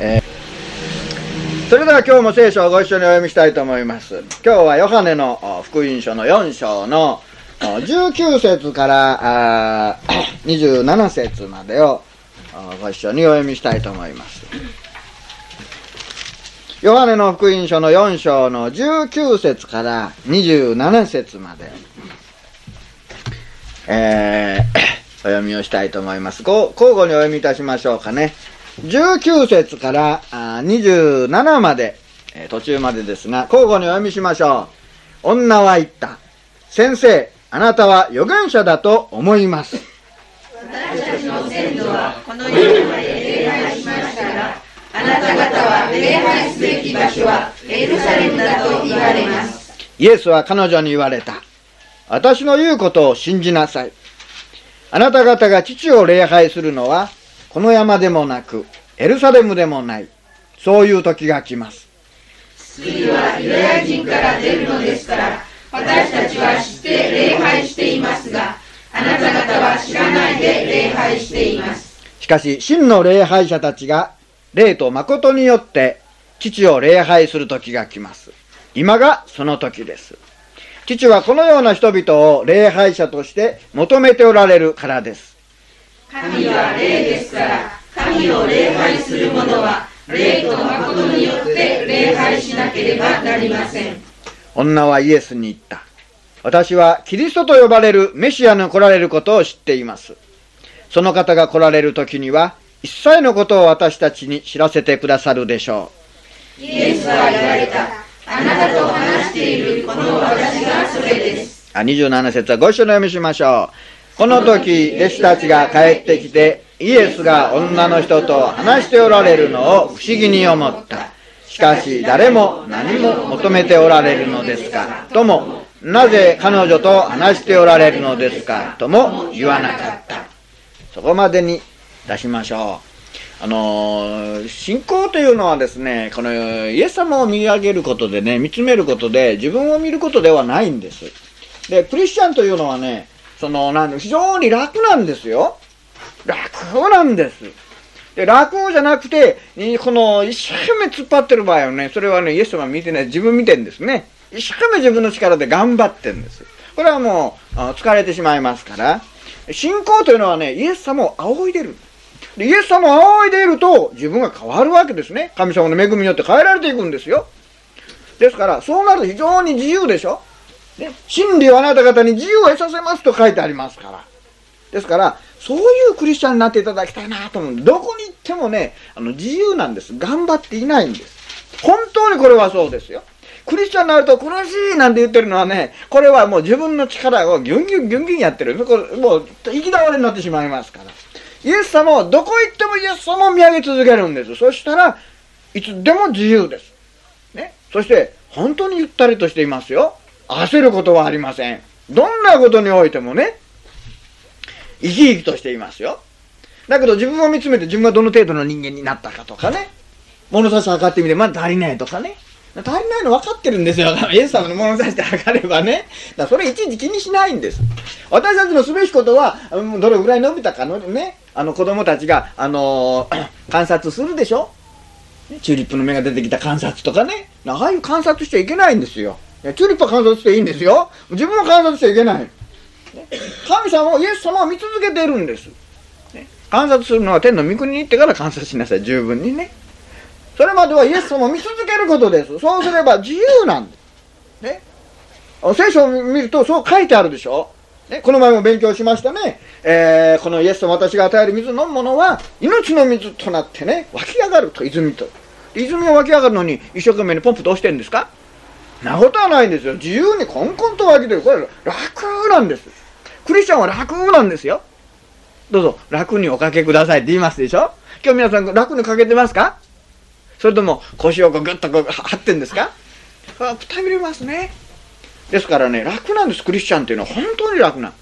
えー、それでは今日も聖書をご一緒にお読みしたいと思います。今日はヨハネの福音書の4章の19節から27 節までをご一緒にお読みしたいと思います。ヨハネの福音書の4章の19節から27節まで、えー お読みをしたいと思います。交互にお読みいたしましょうかね。19節から27まで、途中までですが、交互にお読みしましょう。女は言った。先生、あなたは預言者だと思います。私たちの先祖はこの世まで礼拝しましたが、あなた方は礼拝すべき場所はエルサレムだと言われます。イエスは彼女に言われた。私の言うことを信じなさい。あなた方が父を礼拝するのは、この山でもなく、エルサレムでもない。そういう時が来ます。救いはユダヤ人から出るのですから、私たちは知って礼拝していますが、あなた方は知らないで礼拝しています。しかし、真の礼拝者たちが、霊と誠によって、父を礼拝する時が来ます。今がその時です。父はこのような人々を礼拝者として求めておられるからです。神は霊ですから、神を礼拝する者は、霊と誠によって礼拝しなければなりません。女はイエスに言った。私はキリストと呼ばれるメシアの来られることを知っています。その方が来られる時には、一切のことを私たちに知らせてくださるでしょう。イエスは言われた。あなたと話しているこの私がそれです。あ27節はご一緒に読みしましょう。この時、弟子たちが帰ってきて、イエスが女の人と話しておられるのを不思議に思った。しかし、誰も何も求めておられるのですかとも、なぜ彼女と話しておられるのですかとも言わなかった。そこまでに出しましょう。あの信仰というのはですね、このイエス様を見上げることでね、見つめることで自分を見ることではないんです。で、クリスチャンというのはね、その、なん非常に楽なんですよ。楽なんです。で、楽じゃなくて、この一生懸命突っ張ってる場合はね、それはね、イエス様見てない、自分見てんですね。一生懸命自分の力で頑張ってんです。これはもう、疲れてしまいますから、信仰というのはね、イエス様を仰いでる。で、イエス様を仰いでいると、自分が変わるわけですね。神様の恵みによって変えられていくんですよ。ですから、そうなると非常に自由でしょ。ね、真理をあなた方に自由を得させますと書いてありますから。ですから、そういうクリスチャンになっていただきたいなと思う。どこに行ってもね、あの、自由なんです。頑張っていないんです。本当にこれはそうですよ。クリスチャンになると苦しいなんて言ってるのはね、これはもう自分の力をギュンギュンギュンギュンやってる。もう、行き倒れになってしまいますから。イエス様をどこ行ってもイエス様を見上げ続けるんです。そしたらいつでも自由です。ね。そして本当にゆったりとしていますよ。焦ることはありません。どんなことにおいてもね、生き生きとしていますよ。だけど自分を見つめて自分がどの程度の人間になったかとかね、物差し測ってみて、まだ足りないとかね、足りないの分かってるんですよ。イエス様の物差して測ればね。だそれいちいち気にしないんです。私たちのすべきことは、どれぐらい伸びたかのね、あの子供たちが、あのー、観察するでしょチューリップの芽が出てきた観察とかね。ああいう観察しちゃいけないんですよ。チューリップは観察していいんですよ。自分も観察しちゃいけない。神様を、イエス様を見続けているんです。観察するのは天の御国に行ってから観察しなさい。十分にね。それまではイエス様を見続けることです。そうすれば自由なんです。ね。聖書を見るとそう書いてあるでしょ。ね、この前も勉強しましたね。えー、このイエス様私が与える水飲むものは命の水となってね、湧き上がると、泉と。泉が湧き上がるのに一生懸命にポンプ通してるんですか？なことはないんですよ。自由にコンコンと湧き出る。これ楽なんです。クリスチャンは楽なんですよ。どうぞ、楽におかけくださいって言いますでしょ今日皆さん楽にかけてますか？それとも腰をこうグッとこう張ってんですか？くたびれますね。ですからね、楽なんです、クリスチャンっていうのは本当に楽なん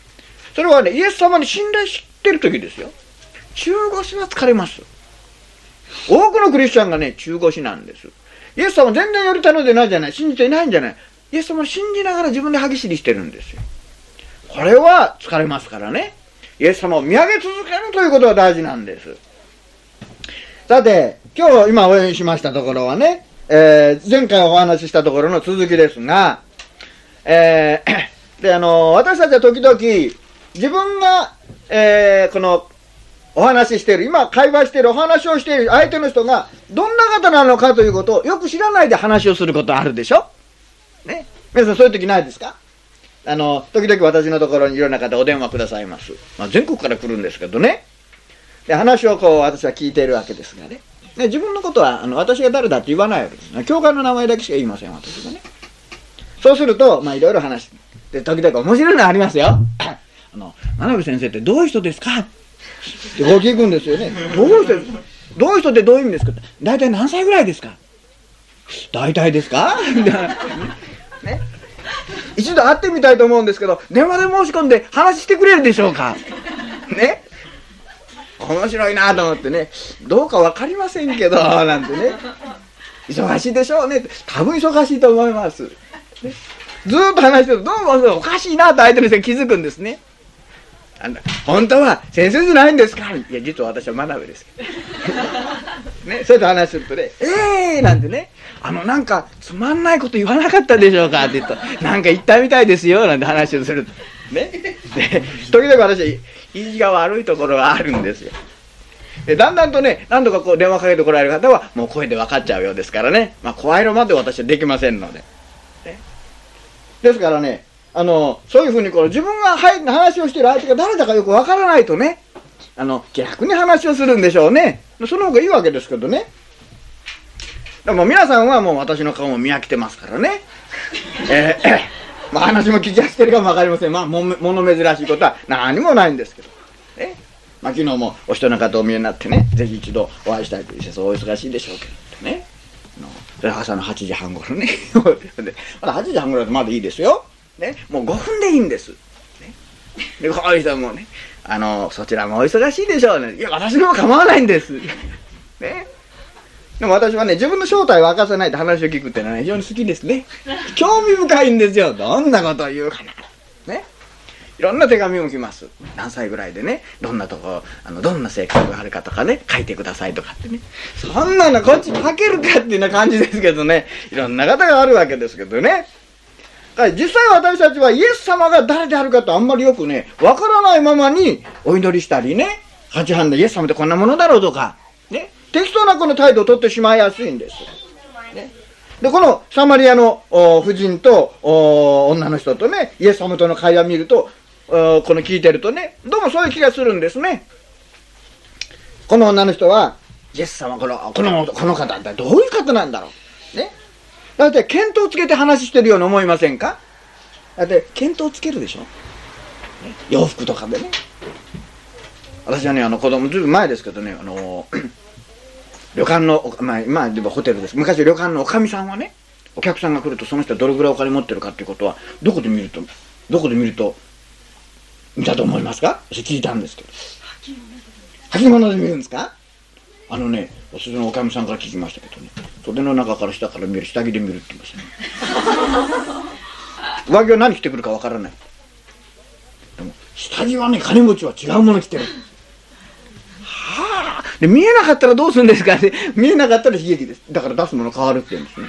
それはね、イエス様に信頼してる時ですよ。中腰は疲れます。多くのクリスチャンがね、中腰なんです。イエス様全然寄りたのでないじゃない、信じていないんじゃない。イエス様を信じながら自分で歯ぎしりしてるんですよ。これは疲れますからね。イエス様を見上げ続けるということが大事なんです。さて、今日、今お読みしましたところはね、えー、前回お話ししたところの続きですが、えー、で、あの、私たちは時々、自分が、えー、この、お話ししている、今会話している、お話をしている相手の人が、どんな方なのかということをよく知らないで話をすることあるでしょ？ね？皆さんそういう時ないですか？あの、時々私のところにいろんな方お電話くださいます。まあ、全国から来るんですけどね。で、話をこう、私は聞いているわけですがね。で自分のことは、あの、私が誰だって言わないわけです。教会の名前だけしか言いません、私がね。そうすると、まあ、いろいろ話で、時々面白いのありますよ。あの、真鍋先生ってどういう人ですか？ってこう聞くんですよね。どういう人どういう人ってどういう意味ですか大体何歳ぐらいですか大体ですか ね。一度会ってみたいと思うんですけど、電話で申し込んで話してくれるでしょうかね。面白いなと思ってね、どうか分かりませんけど、なんてね。忙しいでしょうね。多分忙しいと思います。ね、ずっと話してると、どうもおかしいなと相手の人が気づくんですね。あの本当は先生じゃないんですか？いや、実は私は真鍋ですけど。ね、そうやって話するとね、えーなんてね、あの、なんか、つまんないこと言わなかったでしょうかって言うと、なんか言ったみたいですよ、なんて話をすると。ね。で、時々私、意地が悪いところがあるんですよ。で、だんだんとね、何度かこう電話かけてこられる方は、もう声で分かっちゃうようですからね。まあ、声色まで私はできませんので。ね、ですからね、あの、そういうふうにこの自分が話をしている相手が誰だかよくわからないとね、あの、逆に話をするんでしょうね。その方がいいわけですけどね。でも皆さんはもう私の顔も見飽きてますからね。えー、まあ話も聞きやすければわかりません。まあ、も、物珍しいことは何もないんですけど。ね。まあ昨日もお人の方お見えになってね、ぜひ一度お会いしたいというそうお忙しいでしょうけどね。それ朝の8時半頃ね。まだ8時半頃だとまだいいですよ。ね、もう5分でいいんです。ね、で、こういう人もね、あの、そちらもお忙しいでしょうね。いや、私のも構わないんです。ね。でも私はね、自分の正体を明かさないと話を聞くっていうのは、ね、非常に好きですね。興味深いんですよ。どんなことを言うかな。ね。いろんな手紙も来ます。何歳ぐらいでね、どんなとこ、あの、どんな性格があるかとかね、書いてくださいとかってね。そんなのこっち書けるかっていうような感じですけどね、いろんな方があるわけですけどね。実際私たちはイエス様が誰であるかとあんまりよくね、わからないままにお祈りしたりね、8半でイエス様ってこんなものだろうとか、ね、適当なこの態度をとってしまいやすいんです。ね、で、このサマリアの夫人と女の人とね、イエス様との会話を見ると、この聞いてるとね、どうもそういう気がするんですね。この女の人は、イエス様、この、この、この方ってどういう方なんだろう。ね。だって見当つけて話してるように思いませんか？だって見当つけるでしょ、ね、洋服とかでね。私はねあの子供ずいぶん前ですけどねあの 旅館のまあ今でもホテルです。昔旅館のおかみさんはねお客さんが来るとその人はどれぐらいお金持ってるかっていうことはどこで見るとどこで見ると見たと思いますか？私聞いたんですけど。履物で見るんですか？あのねおすすのおかみさんから聞きましたけどね。袖の中から下から見る下着で見るって言いましたね。上着は何着てくるかわからない。でも下着はね金持ちは違うもの着てる。はあ。で見えなかったらどうするんですかね。見えなかったら悲劇です。だから出すもの変わるって言うんですね。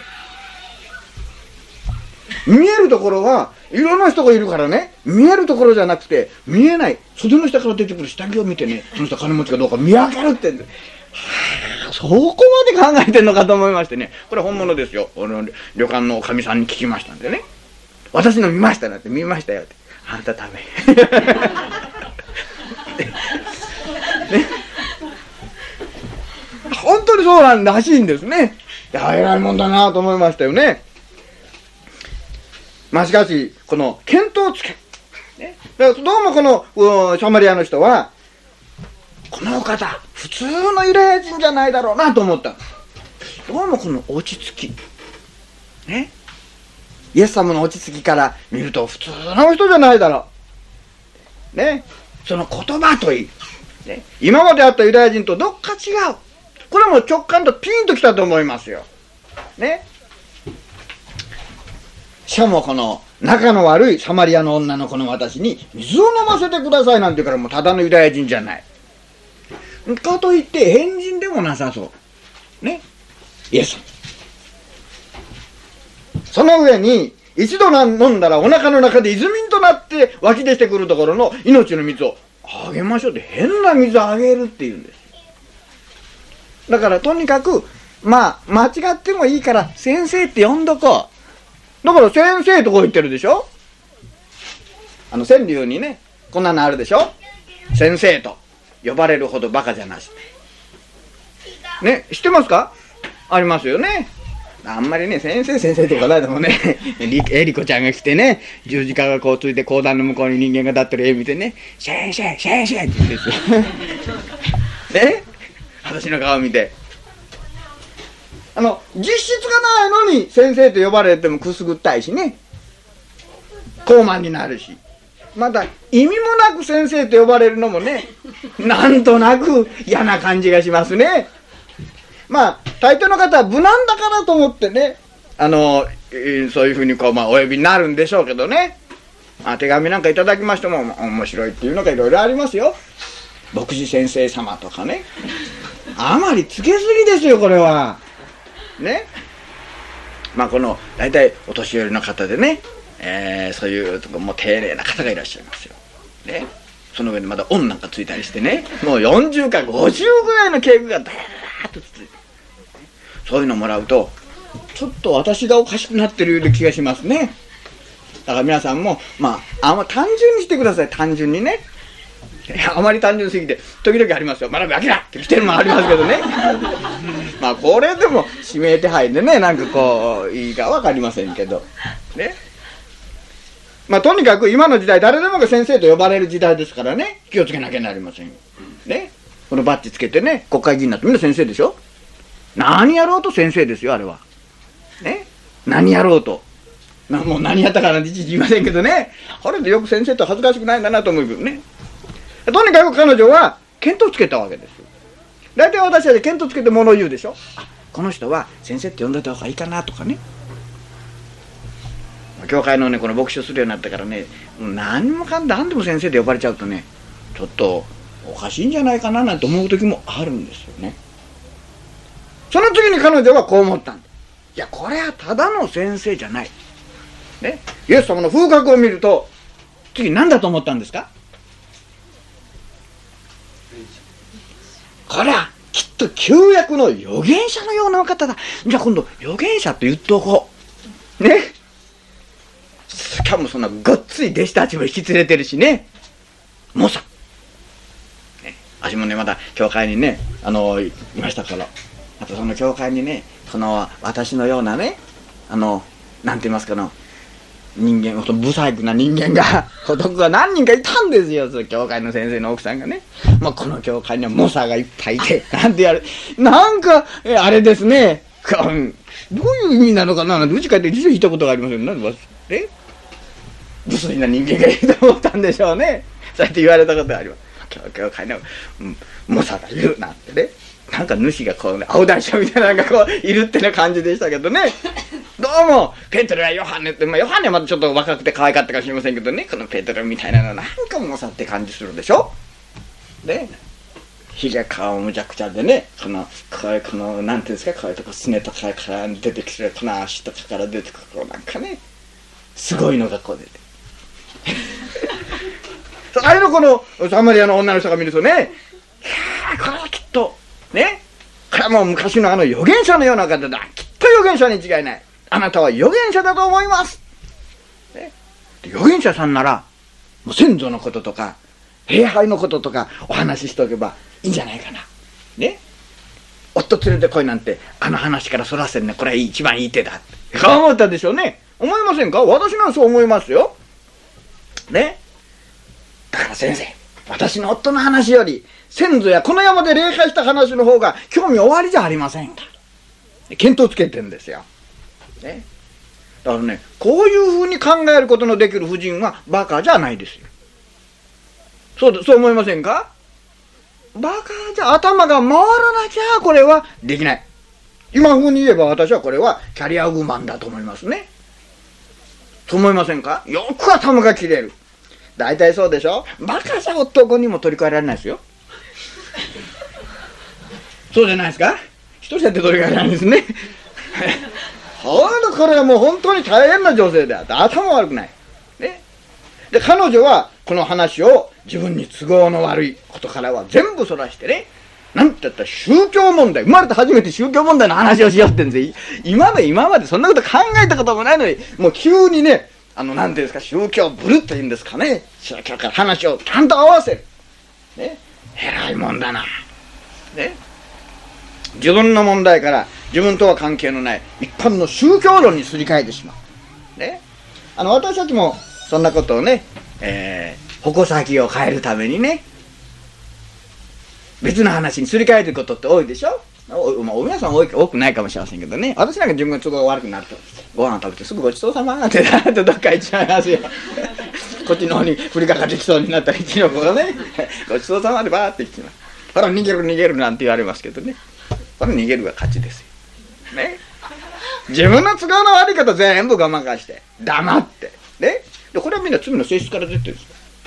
見えるところはいろんな人がいるからね。見えるところじゃなくて見えない。袖の下から出てくる下着を見てねその人金持ちかどうか見分けるって言うんです。そこまで考えてんのかと思いましてね、これ本物ですよ。この旅館のおかみさんに聞きましたんでね。私の見ましたなって、見ましたよって。あんたダメ。ね、本当にそうなんらしいんですね。いや、偉いもんだなと思いましたよね。まあしかし、この見当つけ。ね、どうもこのサマリアの人は、この方、普通のユダヤ人じゃないだろうなと思ったどうもこの落ち着き。ね？イエス様の落ち着きから見ると普通の人じゃないだろう。ね？その言葉といい。ね？今まであったユダヤ人とどっか違う。これも直感とピンときたと思いますよ。ね？しかもこの仲の悪いサマリアの女の子の私に水を飲ませてくださいなんて言うからもうただのユダヤ人じゃない。かといって変人でもなさそう。ね。イエス。その上に、一度飲んだらお腹の中で泉となって湧き出してくるところの命の水をあげましょうって変な水あげるって言うんです。だからとにかく、まあ、間違ってもいいから先生って呼んどこう。だから先生とこ言ってるでしょあの川柳にね、こんなのあるでしょ先生と呼ばれるほどバカじゃなし。ね、知ってますか？ありますよね。あんまりね、先生先生とかないでもね、えりこちゃんが来てね、十字架がこうついて講談の向こうに人間が立ってる絵見てね、先生、先生って言うんですよ。ね私の顔見て。あの、実質がないのに先生と呼ばれてもくすぐったいしね。高慢になるし。また、意味もなく先生と呼ばれるのもね、なんとなく嫌な感じがしますね。まあ、大抵の方は無難だからと思ってね、あの、えー、そういうふうにこう、まあ、お呼びになるんでしょうけどね。まあ、手紙なんかいただきましても、面白いっていうのがいろいろありますよ。牧師先生様とかね。あまりつけすぎですよ、これは。ね。まあ、この、大体お年寄りの方でね、えー、そういうとこも丁寧な方がいらっしゃいますよ。ね。その上にまだ恩なんかついたりしてね、もう40か50ぐらいの警具がダーッとついてそういうのもらうと、ちょっと私がおかしくなってるような気がしますね。だから皆さんも、まあ、あんま単純にしてください、単純にね。あまり単純すぎて、時々ありますよ。学び明らって来てるのもありますけどね。まあ、これでも指名手配でね、なんかこう、いいかわかりませんけど。ね。まあ、とにかく今の時代、誰でもが先生と呼ばれる時代ですからね、気をつけなきゃなりませんよ。ね。このバッジつけてね、国会議員になってみんな先生でしょ何やろうと先生ですよ、あれは。ね。何やろうと。なもう何やったかなんていちいち言いませんけどね。あれでよく先生と恥ずかしくないんだなと思うけどね。とにかく彼女は見当つけたわけですよ。大体私たち見当つけて物を言うでしょ。あ、この人は先生って呼んでた方がいいかなとかね。教会のね、この牧師をするようになったからね、何もかんだ、何でも先生で呼ばれちゃうとね、ちょっとおかしいんじゃないかななんて思う時もあるんですよね。その次に彼女はこう思ったんだ。いや、これはただの先生じゃない。ね。イエス様の風格を見ると、次何だと思ったんですか？これはきっと旧約の預言者のようなお方だ。じゃあ今度預言者と言っておこう。ね。しかもそんなごっつい弟子たちも引き連れてるしね。モサ。ね、私もね、まだ教会にね、あの、いましたから。あとその教会にね、その私のようなね、あの、なんて言いますかの、人間、不細工な人間が、男が何人かいたんですよ、その教会の先生の奥さんがね。まあ、この教会には猛者がいっぱいいて、なんてやる。なんか、えあれですね、どういう意味なのかななんて、うち帰って辞書引いたことがありません。なんで、え無粋な人間がいると思ったんでしょうね。そうやって言われたことがあります。教会の、うん、猛者がいるなんてね。なんか主がこう、ね、青大将みたいなのがこう、いるってな感じでしたけどね。どうも、ペトロやヨハネって、まあ、ヨハネはまだちょっと若くて可愛かったかもしれませんけどね、このペトロみたいなのなんかもさって感じするでしょで、ひげ顔むちゃくちゃでね、この、こういう、この、なんていうんですか、こういうとこ、すねとかから出てきて、この足とかから出てくる、こうなんかね、すごいのがこう出て。あれのこの、サマリアの女の人が見るとね、いやこれはきっと、ね。これはもう昔のあの預言者のような方だ。きっと預言者に違いない。あなたは預言者だと思います。ね、預言者さんなら、もう先祖のこととか、礼拝のこととかお話ししておけばいいんじゃないかな。ね。夫連れてこいなんて、あの話からそらせんね。これは一番いい手だ。そう思ったでしょうね。思いませんか？私はそう思いますよ。ね。だから先生、私の夫の話より、先祖やこの山で霊界した話の方が興味終わりじゃありませんか。見当つけてんですよ。ね。だからね、こういうふうに考えることのできる夫人はバカじゃないですよ。そうそう思いませんか？バカじゃ頭が回らなきゃこれはできない。今風に言えば私はこれはキャリアウーマンだと思いますね。そう思いませんか？よく頭が切れる。大体そうでしょ？バカじゃ男にも取り替えられないですよ。そうじゃないですか？一人やってどれぐらいなんですね。ほんとこれはもう本当に大変な女性であって、頭悪くない。ね？で、彼女はこの話を自分に都合の悪いことからは全部そらしてね、なんて言ったら宗教問題、生まれて初めて宗教問題の話をしようってんですよ。今まで今までそんなこと考えたこともないのに、もう急にね、あの、なんていうんですか、宗教ぶるって言うんですかね。宗教から話をちゃんと合わせる。ね。偉いもんだな。ね。自分の問題から自分とは関係のない一般の宗教論にすり替えてしまう。ね。あの、私たちもそんなことをね、えー、矛先を変えるためにね、別の話にすり替えてることって多いでしょ？お,、まあ、お皆さん多い多くないかもしれませんけどね。私なんか自分が都合が悪くなるとご飯食べてすぐごちそうさまってなってどっか行っちゃいますよ。こっちの方に降りかかってきそうになったりキノコがね。ごちそうさまでバーって行きます。ほら逃げる逃げるなんて言われますけどね。ほら逃げるが勝ちですよ。ね。自分の都合の悪いこと全部我慢かして黙って。ね。でこれはみんな罪の性質から出てるんです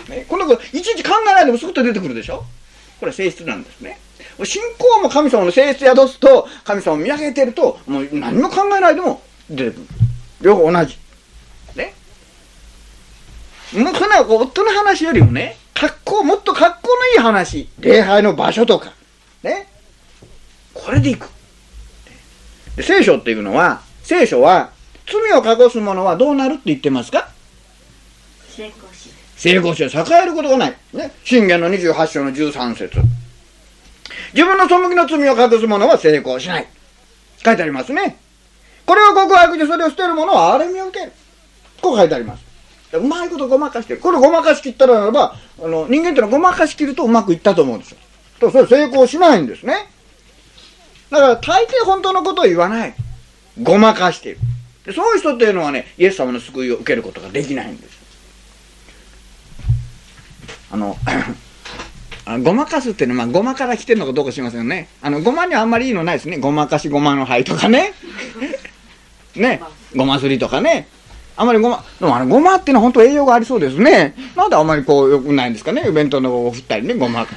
よ、ね、この子いちいち考えないでもすぐと出てくるでしょ？これ性質なんですね。信仰も神様の性質宿すと、神様を見上げてると、もう何も考えないでも出てくる。両方同じ。ね。もうそんな夫の話よりもね、格好、もっと格好のいい話、礼拝の場所とか、ね。これでいく。で聖書っていうのは、聖書は、罪を隠す者はどうなるって言ってますか？成功成功して栄えることがない。ね。信玄の28章の13節自分の背きの罪を隠す者は成功しない。書いてありますね。これを告白しそれを捨てる者は荒れみを受ける。こう書いてあります。うまいことごまかしてる。これごまかしきったらならば、あの、人間ってのはごまかしきるとうまくいったと思うんですよ。と、それ成功しないんですね。だから大抵本当のことを言わない。ごまかしている。でそういう人っていうのはね、イエス様の救いを受けることができないんです。あのあごまかすっていうのは、まあ、ごまから来てるのかどうか知りませんね。あの、ごまにはあんまりいいのないですね。ごまかしごまの灰とかね。ね。ごますりとかね。あんまりごま、でもあの、ごまっていうのは本当栄養がありそうですね。なんであんまりこう、よくないんですかね。お弁当のを振ったりね、ごまか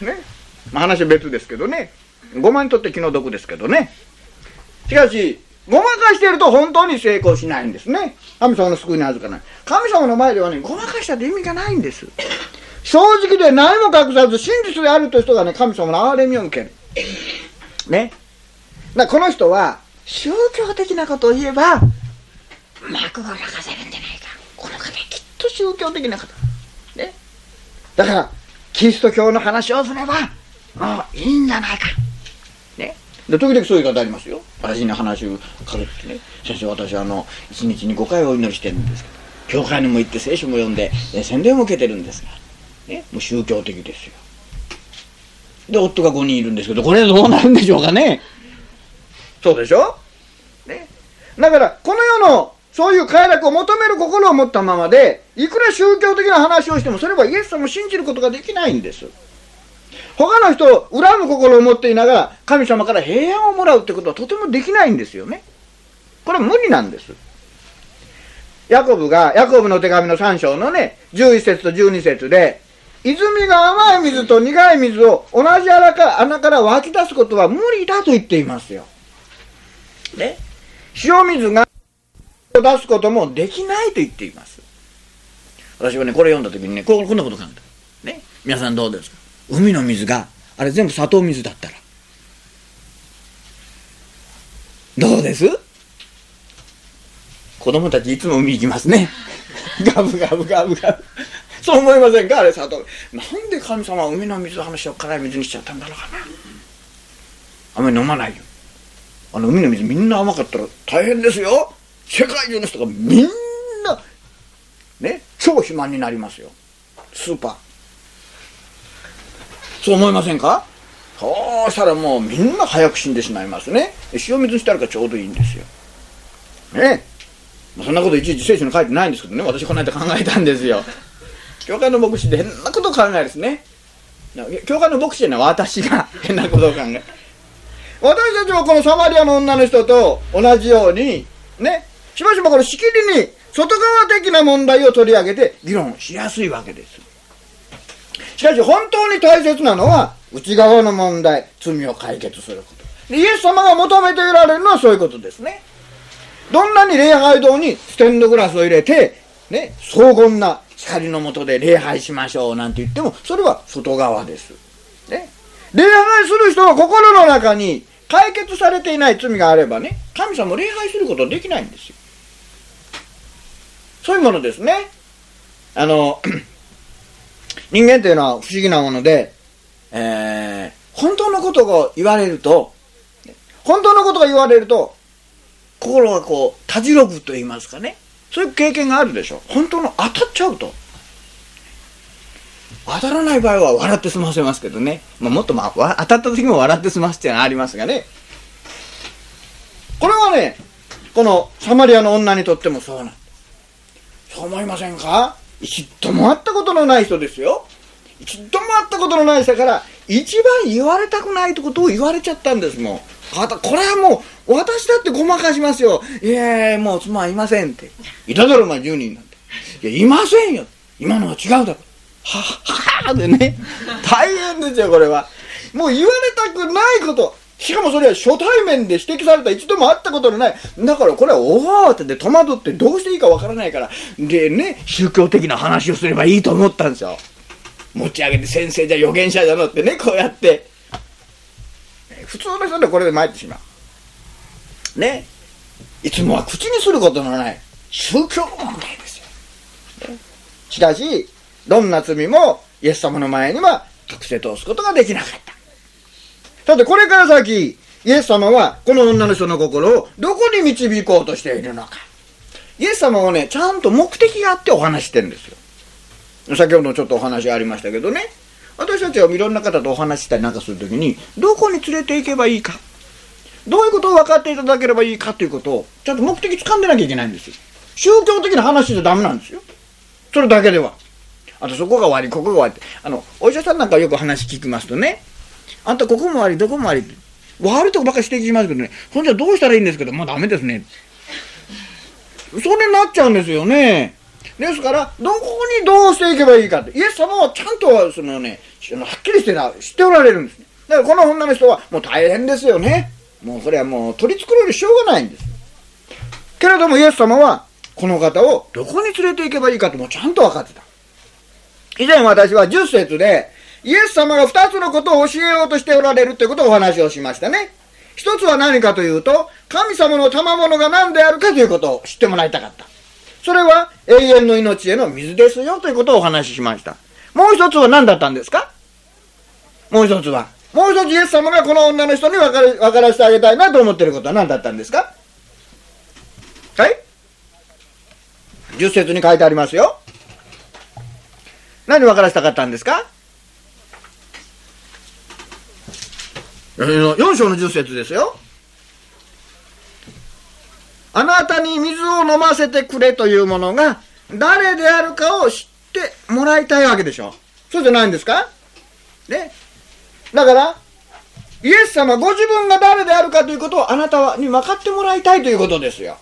す。ね。まあ話は別ですけどね。ごまにとって気の毒ですけどね。しかし、ごまかしてると本当に成功しないんですね。神様の救いに預かない。神様の前ではね、ごまかしたって意味がないんです。正直で何も隠さず真実であるという人がね、神様の憐れみを受ける。ね。だこの人は、宗教的なことを言えば、幕が任せるんじゃないか。この方きっと宗教的な方。ね。だから、キリスト教の話をすれば、もういいんじゃないか。ね。で、時々そういう方ありますよ。私に話をかけてね。先生、私はあの、一日に5回お祈りしてるんですけど、教会にも行って聖書も読んで、宣伝も受けてるんですが、ね、もう宗教的ですよ。で、夫が5人いるんですけど、これどうなるんでしょうかね。そうでしょ？ね。だから、この世の、そういう快楽を求める心を持ったままで、いくら宗教的な話をしても、それはイエス様を信じることができないんです。他の人を恨む心を持っていながら、神様から平安をもらうってことはとてもできないんですよね。これは無理なんです。ヤコブが、ヤコブの手紙の3章のね、11節と12節で、泉が甘い水と苦い水を同じ穴から穴から湧き出すことは無理だと言っていますよ。ね。塩水が出すこともできないと言っています。私はね、これ読んだ時にね、こんなこと考えた。ね。皆さんどうですか？海の水が、あれ全部砂糖水だったら。どうです？子供たちいつも海行きますね。ガブガブガブガブ。そう思いませんか？あれ砂糖。なんで神様は海の水の話を辛い水にしちゃったんだろうかな。あんまり飲まないよ。あの海の水みんな甘かったら大変ですよ。世界中の人がみんな、ね、超肥満になりますよ。スーパー。そう思いませんか？そうしたらもうみんな早く死んでしまいますね。塩水にしてあるからちょうどいいんですよ。ねえそんなこといちいち聖書に書いてないんですけどね、私この間考えたんですよ。教会の牧師で変なことを考えですね。教会の牧師じゃない私が 変なことを考え私たちもこのサマリアの女の人と同じように、ね、しばしばこのしきりに外側的な問題を取り上げて議論しやすいわけです。しかし本当に大切なのは内側の問題、罪を解決すること。イエス様が求めておられるのはそういうことですね。どんなに礼拝堂にステンドグラスを入れて、ね、荘厳な光の下で礼拝しましょうなんて言っても、それは外側です。ね。礼拝する人は心の中に解決されていない罪があればね、神様礼拝することできないんですよ。そういうものですね。あの、人間というのは不思議なもので、えー、本当のことが言われると、本当のことが言われると、心がこう、たじろぐと言いますかね。そういう経験があるでしょ。本当の当たっちゃうと。当たらない場合は笑って済ませますけどね。まあ、もっとまあ、当たった時も笑って済ますっていうのはありますがね。これはね、このサマリアの女にとってもそうなんです。そう思いませんか？一度も会ったことのない人ですよ。一度も会ったことのない人から、一番言われたくないってことを言われちゃったんですもん。これはもう、私だってごまかしますよ。いやもう妻はいませんって。いただろ、お前10人なんて。いや、いませんよ。今のは違うだろ。はははでね、大変ですよ、これは。もう言われたくないこと。しかもそれは初対面で指摘された一度も会ったことのない。だからこれはおおってで戸惑ってどうしていいかわからないから。でね、宗教的な話をすればいいと思ったんですよ。持ち上げて先生じゃ預言者じゃのってね、こうやって。普通の人でこれで参ってしまう。ね。いつもは口にすることのない宗教問題ですよ。しかし、どんな罪もイエス様の前には隠せ通すことができなかった。さて、これから先、イエス様はこの女の人の心をどこに導こうとしているのか。イエス様はね、ちゃんと目的があってお話してるんですよ。先ほどちょっとお話ありましたけどね。私たちはいろんな方とお話したりなんかするときに、どこに連れて行けばいいか。どういうことを分かっていただければいいかということを、ちゃんと目的掴んでなきゃいけないんですよ。宗教的な話じゃダメなんですよ。それだけでは。あとそこが悪い、ここが悪いって。あの、お医者さんなんかよく話聞きますとね、あんたここも悪い、どこも悪いって。悪いとこばっかり指摘しますけどね、ほんじゃどうしたらいいんですけど、もうダメですね。それになっちゃうんですよね。ですから、どこにどうしていけばいいかって。イエス様はちゃんと、そのね、はっきりしてた、知っておられるんですね。だからこの女の人は、もう大変ですよね。もうそれはもう取り繕うしょうがないんです。けれどもイエス様は、この方をどこに連れて行けばいいかってもうちゃんと分かってた。以前私は10節で、イエス様が2つのことを教えようとしておられるということをお話をしましたね。一つは何かというと、神様の賜物が何であるかということを知ってもらいたかった。それは永遠の命への水ですよということをお話ししました。もう一つは何だったんですか？もう一つは。もう一つイエス様がこの女の人に分か分からせてあげたいなと思っていることは何だったんですか？はい？十節に書いてありますよ。何分からせたかったんですか？4章の10節ですよ。あなたに水を飲ませてくれというものが誰であるかを知ってもらいたいわけでしょ。そうじゃないんですか？ね。だから、イエス様ご自分が誰であるかということをあなたに分かってもらいたいということですよ。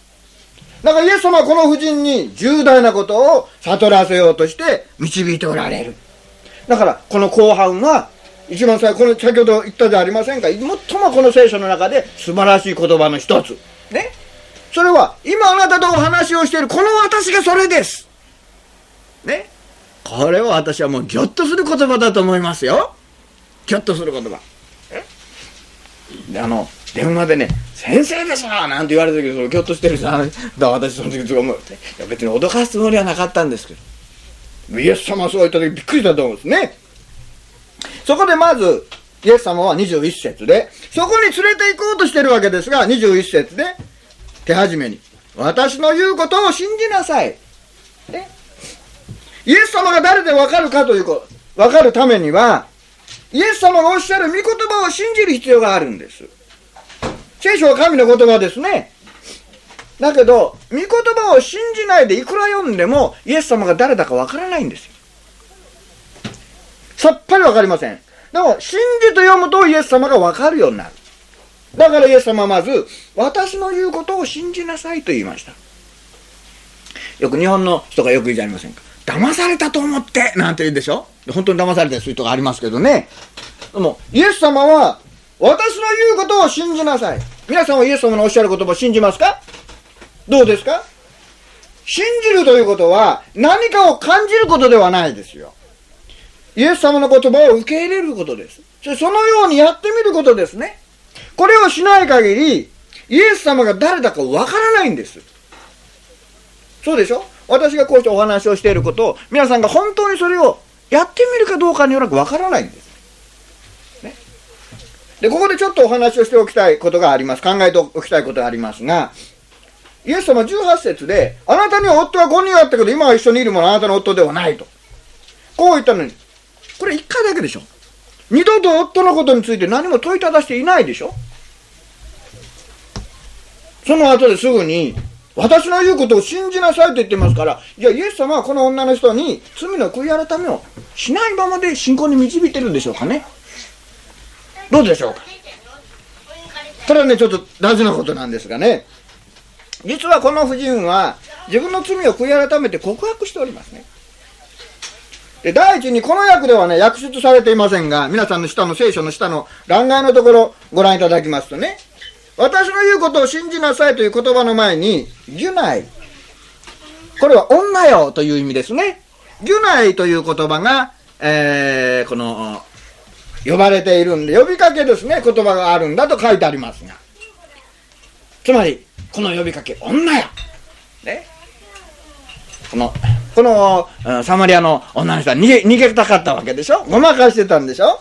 だからイエス様はこの婦人に重大なことを悟らせようとして導いておられる。だからこの後半は一番最後、この先ほど言ったじゃありませんか、最もこの聖書の中で素晴らしい言葉の一つ。ね？それは、今あなたとお話をしているこの私がそれです。ね？これは私はもうギョッとする言葉だと思いますよ。ギョッとする言葉。で、あの、電話でね、先生でしょなんて言われた時そのギョッとしてるさ、だ私その時思う。いや別に脅かすつもりはなかったんですけど。イエス様そう言った時びっくりしたと思うんですね？そこでまず、イエス様は21節で、そこに連れて行こうとしてるわけですが、21節で、手始めに、私の言うことを信じなさい。ね、イエス様が誰でわかるかということ、わかるためには、イエス様がおっしゃる御言葉を信じる必要があるんです。聖書は神の言葉ですね。だけど、御言葉を信じないでいくら読んでも、イエス様が誰だかわからないんですよ。さっぱりわかりません。でも、信じて読むとイエス様がわかるようになる。だからイエス様はまず、私の言うことを信じなさいと言いました。よく日本の人がよく言うじゃありませんか。騙されたと思ってなんて言うんでしょ本当に騙された人がありますけどね。でも、イエス様は、私の言うことを信じなさい。皆さんはイエス様のおっしゃる言葉を信じますか？どうですか？信じるということは何かを感じることではないですよ。イエス様の言葉を受け入れることです。そのようにやってみることですね。これをしない限り、イエス様が誰だかわからないんです。そうでしょ？私がこうしてお話をしていることを、皆さんが本当にそれをやってみるかどうかによらくわからないんです。ね？で、ここでちょっとお話をしておきたいことがあります。考えておきたいことがありますが、イエス様18節で、あなたには夫は5人あったけど、今は一緒にいるものあなたの夫ではないと。こう言ったのに、これ1回だけでしょ。二度と夫のことについて何も問いただしていないでしょ。その後ですぐに、私の言うことを信じなさいって言ってますから、じゃあイエス様はこの女の人に罪の悔い改めをしないままで信仰に導いてるんでしょうかね。どうでしょうか。これはね、ちょっと大事なことなんですがね。実はこの婦人は自分の罪を悔い改めて告白しておりますね。で、第一にこの訳ではね、訳出されていませんが、皆さんの下の聖書の下の欄外のところご覧いただきますとね、私の言うことを信じなさいという言葉の前に、ギュナイ。これは女よという意味ですね。ギュナイという言葉が、えー、この、呼ばれているんで、呼びかけですね、言葉があるんだと書いてありますが。つまり、この呼びかけ、女よ。この、この、サマリアの女の人は逃げ、逃げたかったわけでしょ？ごまかしてたんでしょ？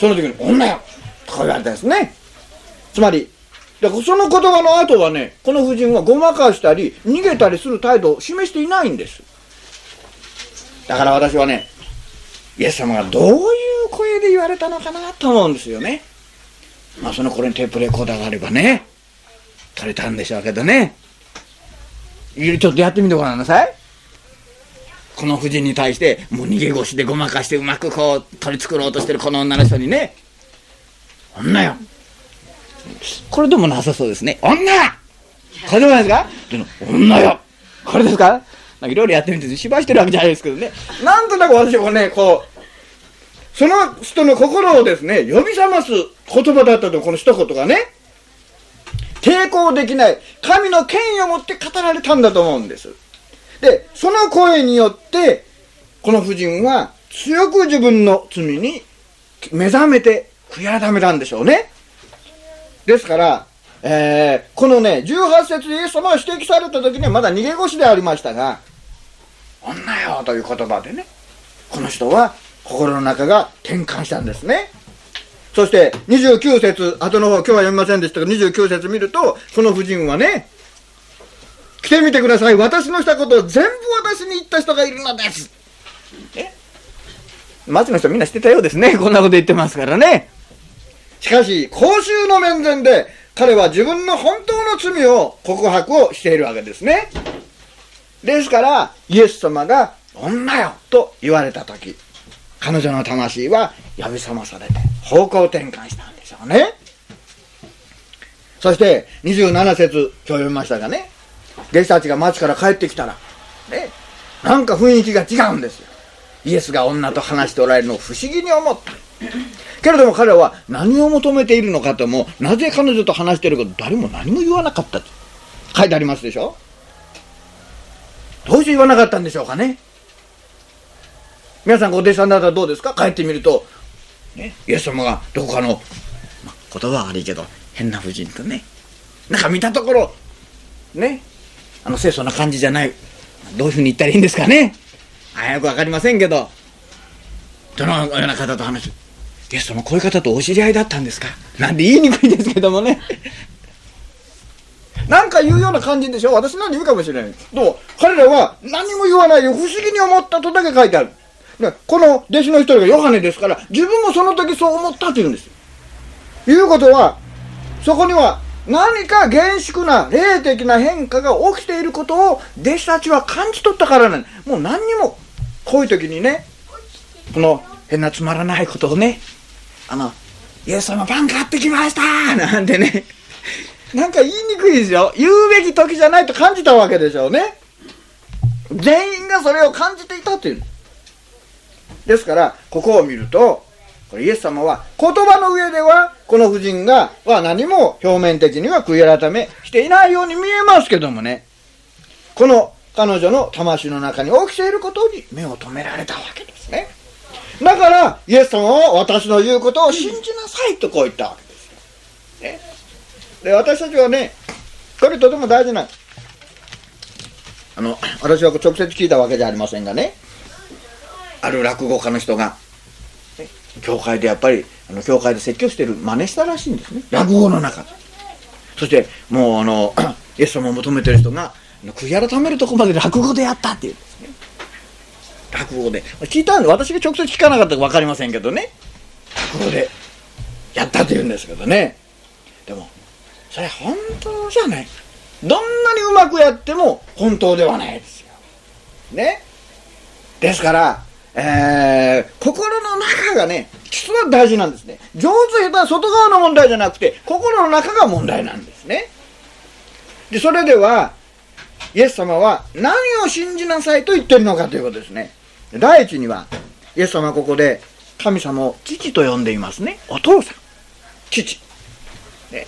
その時に、女よとか言われたんですね。つまり、その言葉の後はね、この夫人はごまかしたり、逃げたりする態度を示していないんです。だから私はね、イエス様がどういう声で言われたのかなと思うんですよね。まあその頃にテープレコーダーがあればね、取れたんでしょうけどね。ちょっとやってみてごらんなさい。この夫人に対して、もう逃げ腰でごまかしてうまくこう取り繕ろうとしてるこの女の人にね、女よ。これでもなさそうですね。女これでもないですか？女よこれですか？なんかいろいろやってみて芝居してるわけじゃないですけどね。なんとなく私はね、こう、その人の心をですね、呼び覚ます言葉だったと、この一言がね。抵抗できない、神の権威を持って語られたんだと思うんです。で、その声によって、この婦人は強く自分の罪に目覚めて悔い改めたんでしょうね。ですから、えー、このね、18節でイエス様が指摘された時にはまだ逃げ腰でありましたが、女よという言葉でね、この人は心の中が転換したんですね。そして29節、後の方、今日は読みませんでしたが、29節見ると、この婦人はね、来てみてください。私のしたことを全部私に言った人がいるのです。え？町の人みんな知ってたようですね。こんなこと言ってますからね。しかし、公衆の面前で、彼は自分の本当の罪を告白をしているわけですね。ですから、イエス様が、女よと言われたとき、彼女の魂は呼び覚まされて方向転換したんでしょうね。そして27節今日読みましたがね、弟子たちが町から帰ってきたら、ね、なんか雰囲気が違うんですよ。イエスが女と話しておられるのを不思議に思った。けれども彼は何を求めているのかとも、なぜ彼女と話しているか誰も何も言わなかったと書いてありますでしょどうして言わなかったんでしょうかね皆さんご弟子さんだったらどうですか？帰ってみると、ね、イエス様がどこかの、ま、言葉は悪いけど、変な婦人とね、なんか見たところ、ね、あの清楚な感じじゃない、どういうふうに言ったらいいんですかね？あよくわかりませんけど、どのような方と話す。イエス様こういう方とお知り合いだったんですか？なんて言いにくいですけどもね。なんか言うような感じでしょ？私なんて言うかもしれない。どう？彼らは何も言わないよ。不思議に思ったとだけ書いてある。この弟子の一人がヨハネですから、自分もその時そう思ったというんですよ。いうことは、そこには何か厳粛な霊的な変化が起きていることを弟子たちは感じ取ったからなんもう何にも、こういう時にね、この変なつまらないことをね、あの、イエス様パン買ってきましたなんてね、なんか言いにくいですよ。言うべき時じゃないと感じたわけでしょうね。全員がそれを感じていたという。ですから、ここを見ると、これイエス様は言葉の上ではこの婦人がは何も表面的には悔い改めしていないように見えますけどもね。この彼女の魂の中に起きていることに目を留められたわけですね。だからイエス様は私の言うことを信じなさいとこう言ったわけですよ、ね、で私たちはねこれとても大事なあの私は直接聞いたわけじゃありませんがね。ある落語家の人が教会でやっぱりあの教会で説教してる真似したらしいんですね。落語の中で。そしてもうあの イエス様を求めてる人が悔い改めるとこまで落語でやったっていうんですね。落語で。聞いたんで私が直接聞かなかったか分かりませんけどね。落語でやったっていうんですけどね。でもそれ本当じゃない。どんなにうまくやっても本当ではないですよ。ね。ですからえー、心の中がね、実は大事なんですね。上手下手は外側の問題じゃなくて、心の中が問題なんですね。で、それでは、イエス様は何を信じなさいと言ってるのかということですね。第一には、イエス様はここで神様を父と呼んでいますね。お父さん。父。ね、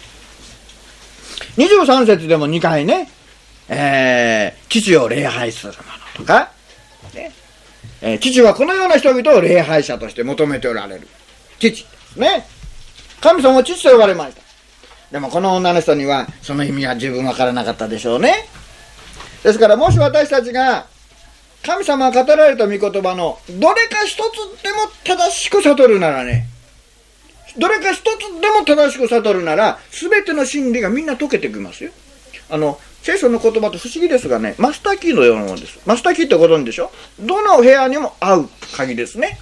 23節でも2回ね、えー、父を礼拝するものとか、えー、父はこのような人々を礼拝者として求めておられる。父ですね。神様は父と呼ばれました。でもこの女の人にはその意味は十分わからなかったでしょうね。ですからもし私たちが神様が語られた御言葉のどれか一つでも正しく悟るならね、どれか一つでも正しく悟るなら、全ての真理がみんな解けてきますよ。あの、聖書の言葉って不思議ですがね、マスターキーのようなものです。マスターキーってご存知でしょ？どの部屋にも合う鍵ですね。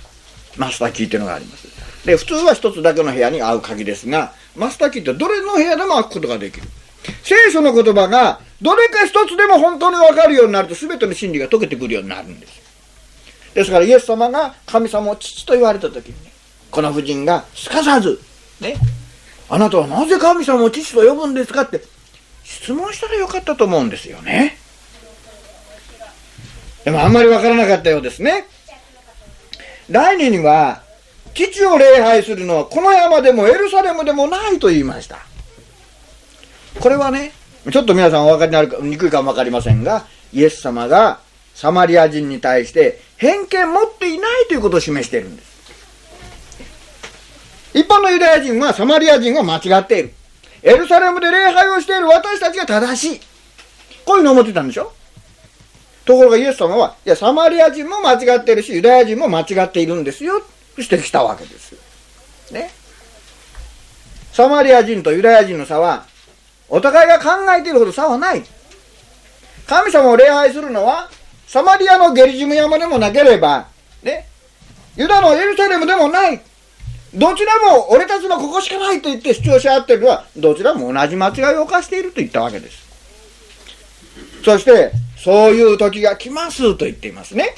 マスターキーっていうのがあります。で、普通は一つだけの部屋に合う鍵ですが、マスターキーってどれの部屋でも開くことができる。聖書の言葉がどれか一つでも本当にわかるようになると全ての真理が解けてくるようになるんです。ですからイエス様が神様を父と言われた時にね、この婦人がすかさず、ね、あなたはなぜ神様を父と呼ぶんですか？って質問したらよかったと思うんですよね。でもあんまりわからなかったようですね。第二には、父を礼拝するのはこの山でもエルサレムでもないと言いました。これはね、ちょっと皆さんお分かりになるか、にくいかもわかりませんが、イエス様がサマリア人に対して偏見持っていないということを示しているんです。一般のユダヤ人はサマリア人は間違っている。エルサレムで礼拝をしている私たちが正しい。こういうのを思ってたんでしょ？ところがイエス様は、いや、サマリア人も間違ってるし、ユダヤ人も間違っているんですよ、指摘したわけですよ。ね？サマリア人とユダヤ人の差は、お互いが考えているほど差はない。神様を礼拝するのは、サマリアのゲリジム山でもなければ、ね、ユダのエルサレムでもない。どちらも俺たちのここしかないと言って主張し合ってるのは、どちらも同じ間違いを犯していると言ったわけです。そして、そういう時が来ますと言っていますね。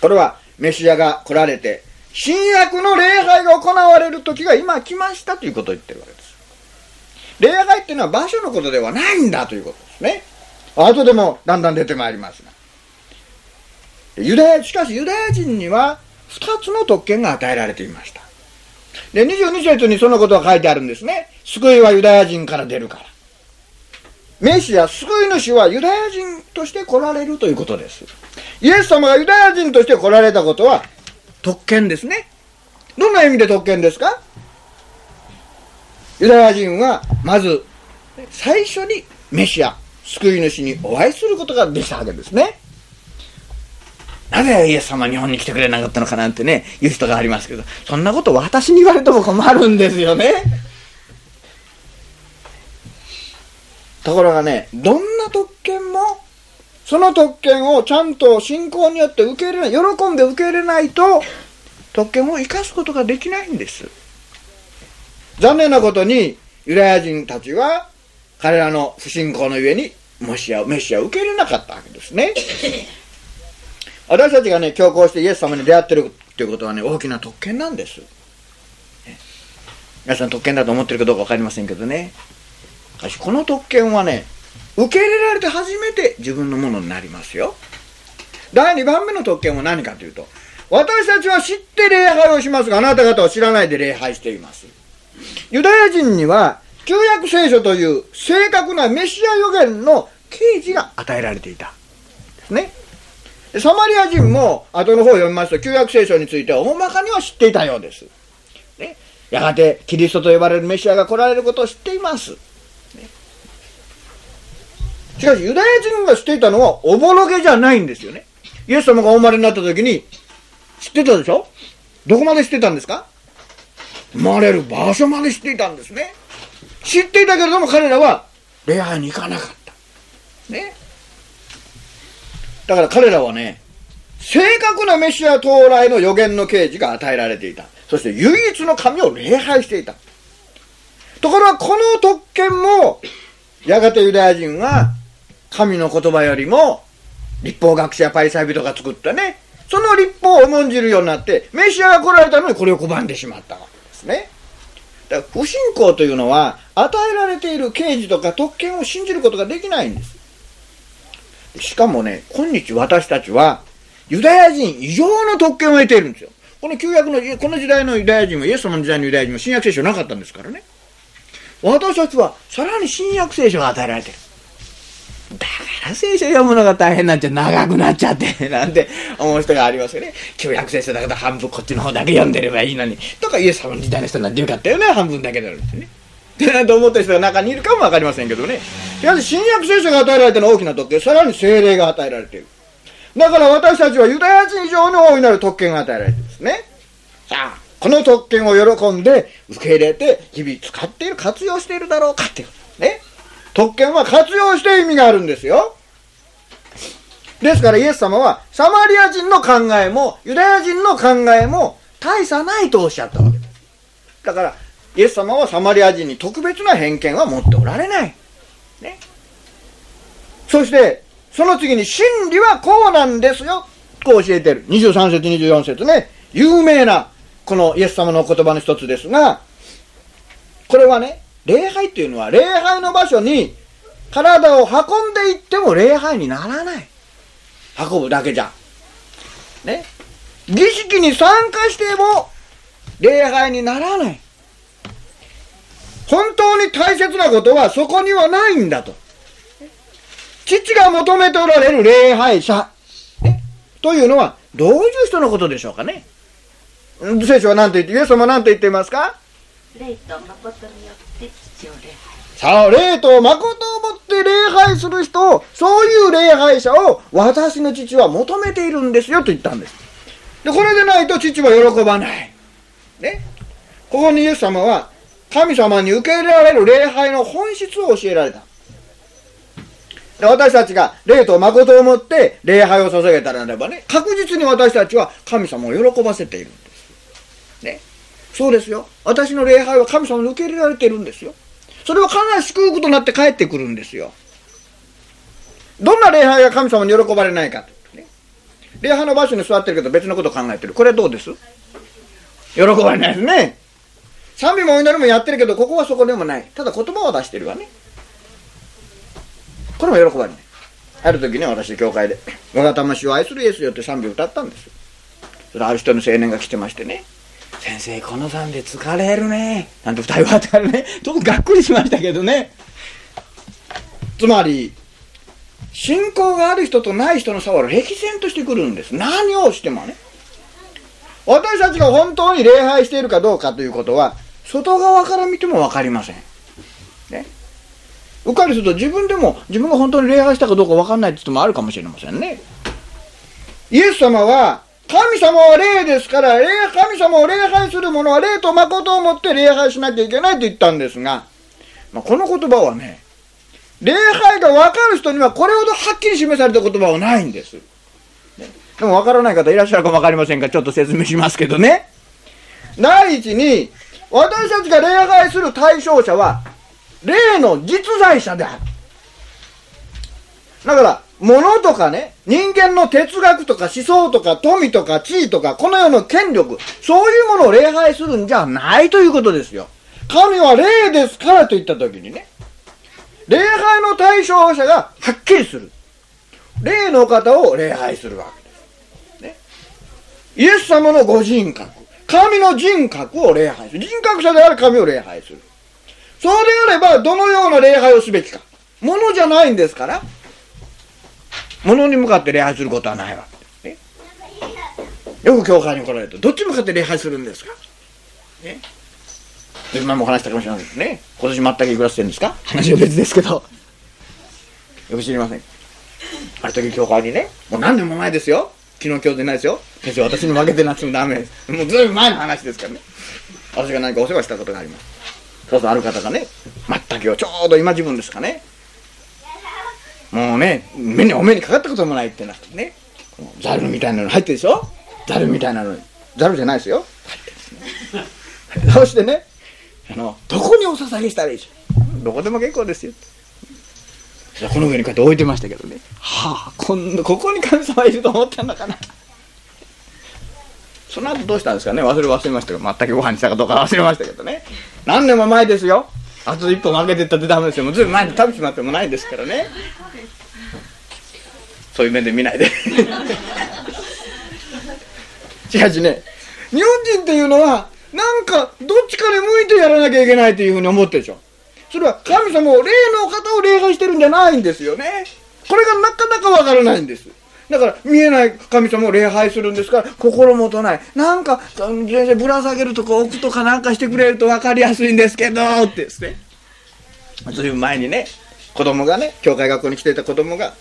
これは、メシアが来られて、新約の礼拝が行われる時が今来ましたということを言ってるわけです。礼拝っていうのは場所のことではないんだということですね。後でもだんだん出てまいりますが。ユダヤ、しかしユダヤ人には二つの特権が与えられていました。で、22節にそのことが書いてあるんですね。救いはユダヤ人から出るから。メシア、救い主はユダヤ人として来られるということです。イエス様がユダヤ人として来られたことは特権ですね。どんな意味で特権ですか？ユダヤ人はまず最初にメシア、救い主にお会いすることができたわけですね。なぜイエス様日本に来てくれなかったのかなんてね、言う人がありますけど、そんなこと私に言われても困るんですよね。ところがね、どんな特権も、その特権をちゃんと信仰によって受け入れない、喜んで受け入れないと、特権を生かすことができないんです。残念なことに、ユダヤ人たちは、彼らの不信仰のゆえに、もしや、メシアを受け入れなかったわけですね。私たちがね、強行してイエス様に出会ってるっていうことはね、大きな特権なんです。皆さん特権だと思ってるかどうか分かりませんけどね。しかし、この特権はね、受け入れられて初めて自分のものになりますよ。第2番目の特権は何かというと、私たちは知って礼拝をしますが、あなた方は知らないで礼拝しています。ユダヤ人には、旧約聖書という正確なメシア予言の啓示が与えられていた。ですね。サマリア人も後の方を読みますと、旧約聖書については大まかには知っていたようです。ね、やがてキリストと呼ばれるメシアが来られることを知っています。しかし、ユダヤ人が知っていたのはおぼろげじゃないんですよね。イエス様がお生まれになった時に、知ってたでしょ？どこまで知ってたんですか？生まれる場所まで知っていたんですね。知っていたけれども彼らは礼拝に行かなかった。ね。だから彼らはね、正確なメシア到来の予言の啓示が与えられていた。そして唯一の神を礼拝していた。ところがこの特権も、やがてユダヤ人は神の言葉よりも立法学者やパイサイ人が作ったね、その立法を重んじるようになって、メシアが来られたのにこれを拒んでしまったわけですね。だから不信仰というのは、与えられている刑事とか特権を信じることができないんです。しかもね、今日私たちは、ユダヤ人異常の特権を得ているんですよ。この旧約の、この時代のユダヤ人も、イエス様の時代のユダヤ人も新約聖書なかったんですからね。私たちは、さらに新約聖書が与えられてる。だから聖書読むのが大変なんちゃ長くなっちゃって、なんて思う人がありますよね。旧約聖書だけど半分こっちの方だけ読んでればいいのに。とかイエス様の時代の人なんてよかったよね、半分だけなのにね。ってねってなと思った人が中にいるかもわかりませんけどね。しかし新約聖書が与えられての大きな特権、さらに精霊が与えられている。だから私たちはユダヤ人以上に大いなる特権が与えられているんですね。さあ、この特権を喜んで受け入れて日々使っている、活用しているだろうかっていうこと。ね。特権は活用して意味があるんですよ。ですからイエス様はサマリア人の考えもユダヤ人の考えも大差ないとおっしゃったわけです。だからイエス様はサマリア人に特別な偏見は持っておられない。ね。そして、その次に真理はこうなんですよ。こう教えてる。23節、24節ね。有名な、このイエス様の言葉の一つですが、これはね、礼拝っていうのは礼拝の場所に体を運んでいっても礼拝にならない。運ぶだけじゃ。ね。儀式に参加しても礼拝にならない。本当に大切なことはそこにはないんだと。父が求めておられる礼拝者、ね、というのはどういう人のことでしょうかね。聖書は何と言って、イエス様は何と言っていますか？霊と誠によって父を礼拝。さあ、霊と誠をもって礼拝する人を、そういう礼拝者を私の父は求めているんですよと言ったんです。で、これでないと父は喜ばない。ね？ここにイエス様は、神様に受け入れられる礼拝の本質を教えられた。で私たちが霊と誠をもって礼拝を捧げたらならばね、確実に私たちは神様を喜ばせているんです。ね。そうですよ。私の礼拝は神様に受け入れられているんですよ。それは必ず祝福とになって帰ってくるんですよ。どんな礼拝が神様に喜ばれないかね。礼拝の場所に座ってるけど別のこと考えてる。これはどうです？喜ばれないですね。賛美もお祈りもやってるけど、ここはそこでもない。ただ言葉を出してるわね。これも喜ばれない。ある時ね、私、教会で、我が魂を愛するイエスよって賛美を歌ったんです。それある人の青年が来てましてね、先生、この賛美疲れるね。なんて二人はあったからね、ちょっとがっくりしましたけどね。つまり、信仰がある人とない人の差は歴然としてくるんです。何をしてもね。私たちが本当に礼拝しているかどうかということは、外側から見ても分かりません。ね。うっかりすると自分でも自分が本当に礼拝したかどうか分かんないって人もあるかもしれませんね。イエス様は、神様は霊ですから、神様を礼拝する者は霊と誠をもって礼拝しなきゃいけないと言ったんですが、まあ、この言葉はね、礼拝が分かる人にはこれほどはっきり示された言葉はないんです。でも分からない方いらっしゃるかも分かりませんが、ちょっと説明しますけどね。第一に、私たちが礼拝する対象者は、霊の実在者である。だから、物とかね、人間の哲学とか思想とか富とか地位とか、この世の権力、そういうものを礼拝するんじゃないということですよ。神は霊ですからと言ったときにね、礼拝の対象者がはっきりする。霊の方を礼拝するわけです。ね。イエス様のご人格、神の人格を礼拝する。人格者である神を礼拝する。そうであれば、どのような礼拝をすべきか。ものじゃないんですから、ものに向かって礼拝することはないわけです、ね。よく教会に来られると、どっち向かって礼拝するんですか？ね。で、前も話したかもしれないですね。今年全くいくらしてるんですか話は別ですけど。よく知りません。ある時教会にね、もう何年も前ですよ。昨日今日でないですよ。私に負けてなくてもダメです。もうずいぶん前の話ですからね。私が何かお世話したことがあります。そうそうある方がね、全くちょうど今自分ですかね。もうね、目にお目にかかったこともないってなってね。ザルみたいなの入ってるでしょ？ザルみたいなのに。ザルじゃないですよ。入ってですね。そしてね、あの、どこにお捧げしたらいいでしょどこでも結構ですよ。この上にこうやって置いてましたけどね。はあ、こんな、ここに神様いると思ったのかな。その後どうしたんですかね忘れ忘れましたけど、全くご飯にしたかどうか忘れましたけどね。何年も前ですよ。あと一歩負けてったってダメですよ。もうずいぶん前に食べちまってもないですからね。そういう面で見ないで。しかしね、日本人っていうのは、なんか、どっちかに向いてやらなきゃいけないというふうに思ってるでしょ。それは神様を、霊の方を礼拝してるんじゃないんですよね。これがなかなかわからないんです。だから見えない神様を礼拝するんですから心もとない。なんか全然ぶら下げるとか置くとかなんかしてくれると分かりやすいんですけどってですね。ずいぶん前にね子供がね教会学校に来ていた子供が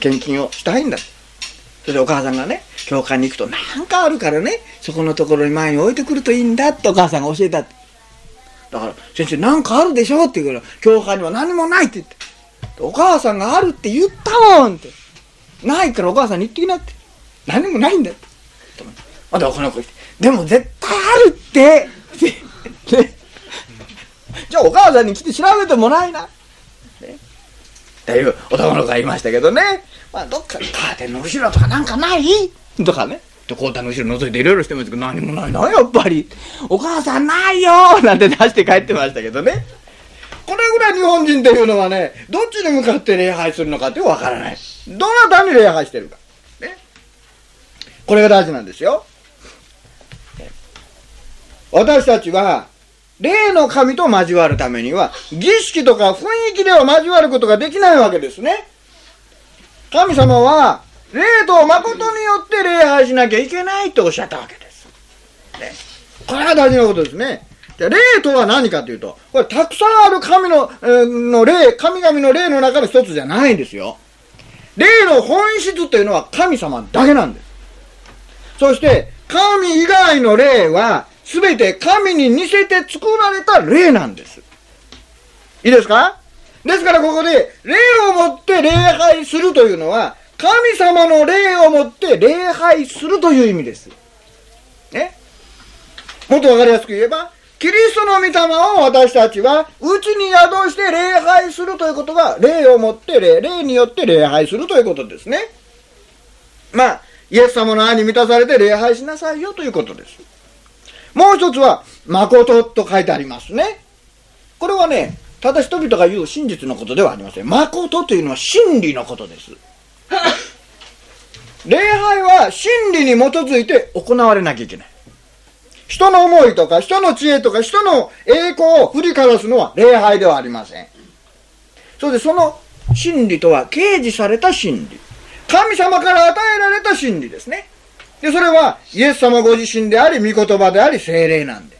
献金をしたいんだ。それでお母さんがね教会に行くとなんかあるからねそこのところに前に置いてくるといいんだってお母さんが教えた。だから先生なんかあるでしょ？って言うから教会には何もないって言って。お母さんがあるって言ったもんって。ないからお母さんに言ってきなって。何もないんだって。まだこの子言って。でも絶対あるって。じゃあお母さんに来て調べてもらいな。ね。っていう男の子がいましたけどね。まあどっかカーテンの後ろとかなんかない？とかね。で、コータの後ろ覗いていろいろしてますけど、何もないな、やっぱり。お母さんないよなんて出して帰ってましたけどね。これぐらい日本人っていうのはね、どっちに向かって礼拝するのかってわからない。どなたに礼拝してるか。ね。これが大事なんですよ。私たちは、霊の神と交わるためには、儀式とか雰囲気では交わることができないわけですね。神様は、霊と誠によって礼拝しなきゃいけないとおっしゃったわけです。ね、これが大事なことですね。で霊とは何かというと、これたくさんある神の,、えー、の霊、神々の霊の中の一つじゃないんですよ。霊の本質というのは神様だけなんです。そして、神以外の霊は、すべて神に似せて作られた霊なんです。いいですか？ですからここで、霊をもって礼拝するというのは、神様の霊をもって礼拝するという意味です。ね？もっとわかりやすく言えば、キリストの御霊を私たちは、うちに宿して礼拝するということが、霊をもって霊、霊によって礼拝するということですね。まあ、イエス様の愛に満たされて礼拝しなさいよということです。もう一つは、誠と書いてありますね。これはね、ただ人々が言う真実のことではありません。誠というのは真理のことです。礼拝は真理に基づいて行われなきゃいけない。人の思いとか、人の知恵とか、人の栄光を振りかざすのは礼拝ではありません。それでその真理とは掲示された真理。神様から与えられた真理ですね。で、それはイエス様ご自身であり、御言葉であり、精霊なんで。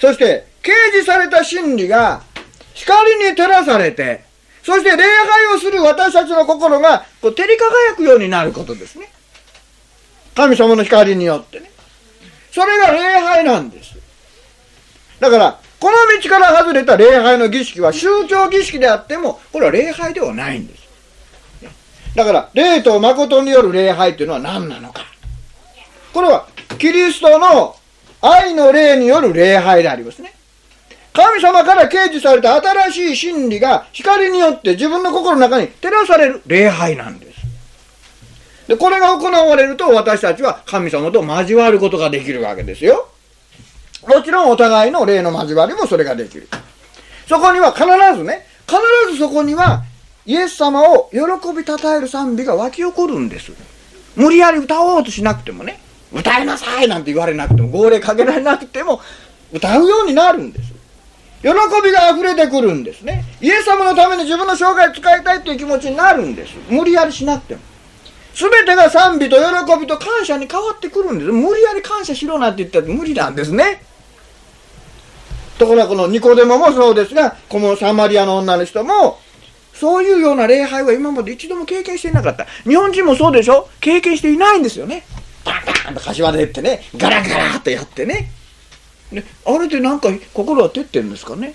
そして、掲示された真理が光に照らされて、そして礼拝をする私たちの心がこう照り輝くようになることですね。神様の光によってね。それが礼拝なんです。だから、この道から外れた礼拝の儀式は宗教儀式であっても、これは礼拝ではないんです。だから、霊と誠による礼拝というのは何なのか。これは、キリストの愛の霊による礼拝でありますね。神様から掲示された新しい真理が光によって自分の心の中に照らされる礼拝なんです。で、これが行われると私たちは神様と交わることができるわけですよ。もちろんお互いの霊の交わりもそれができる。そこには必ずね、必ずそこにはイエス様を喜び称える賛美が湧き起こるんです。無理やり歌おうとしなくてもね。歌いなさいなんて言われなくても、号令かけられなくても、歌うようになるんです。喜びが溢れてくるんですね。イエス様のために自分の生涯使いたいという気持ちになるんです。無理やりしなくても。すべてが賛美と喜びと感謝に変わってくるんです。無理やり感謝しろなんて言ったら無理なんですね。ところがこのニコデモもそうですが、このサマリアの女の人も、そういうような礼拝は今まで一度も経験していなかった。日本人もそうでしょ？経験していないんですよね。バンバンと柏でってね、ガラガラとやってね。ねあれでなんか心は照ってるんですかね？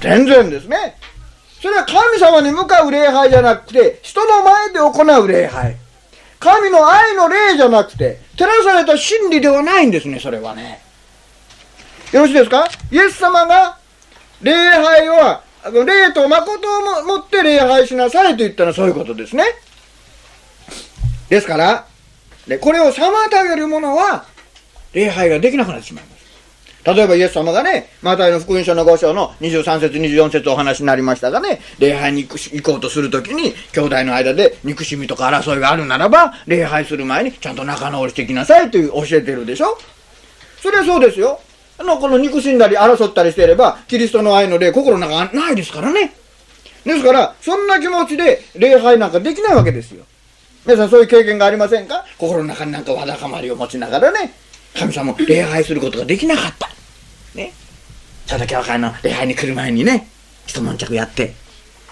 全然ですね。それは神様に向かう礼拝じゃなくて、人の前で行う礼拝。神の愛の霊じゃなくて、照らされた真理ではないんですね、それはね。よろしいですか？イエス様が礼拝は、霊と誠をもって礼拝しなさいと言ったのはそういうことですね。ですから、でこれを妨げる者は、礼拝ができなくなってしまいます。例えばイエス様がね、マタイの福音書の5章の23節24節お話になりましたがね、礼拝に行こうとするときに、兄弟の間で憎しみとか争いがあるならば、礼拝する前にちゃんと仲直りしてきなさいという教えてるでしょそれはそうですよ。あの、この憎しんだり争ったりしていれば、キリストの愛の霊、心の中ないですからね。ですから、そんな気持ちで礼拝なんかできないわけですよ。皆さんそういう経験がありませんか？心の中になんかわだかまりを持ちながらね、神様礼拝することができなかった。ね。ちょうど教会の礼拝に来る前にね、一悶着やって、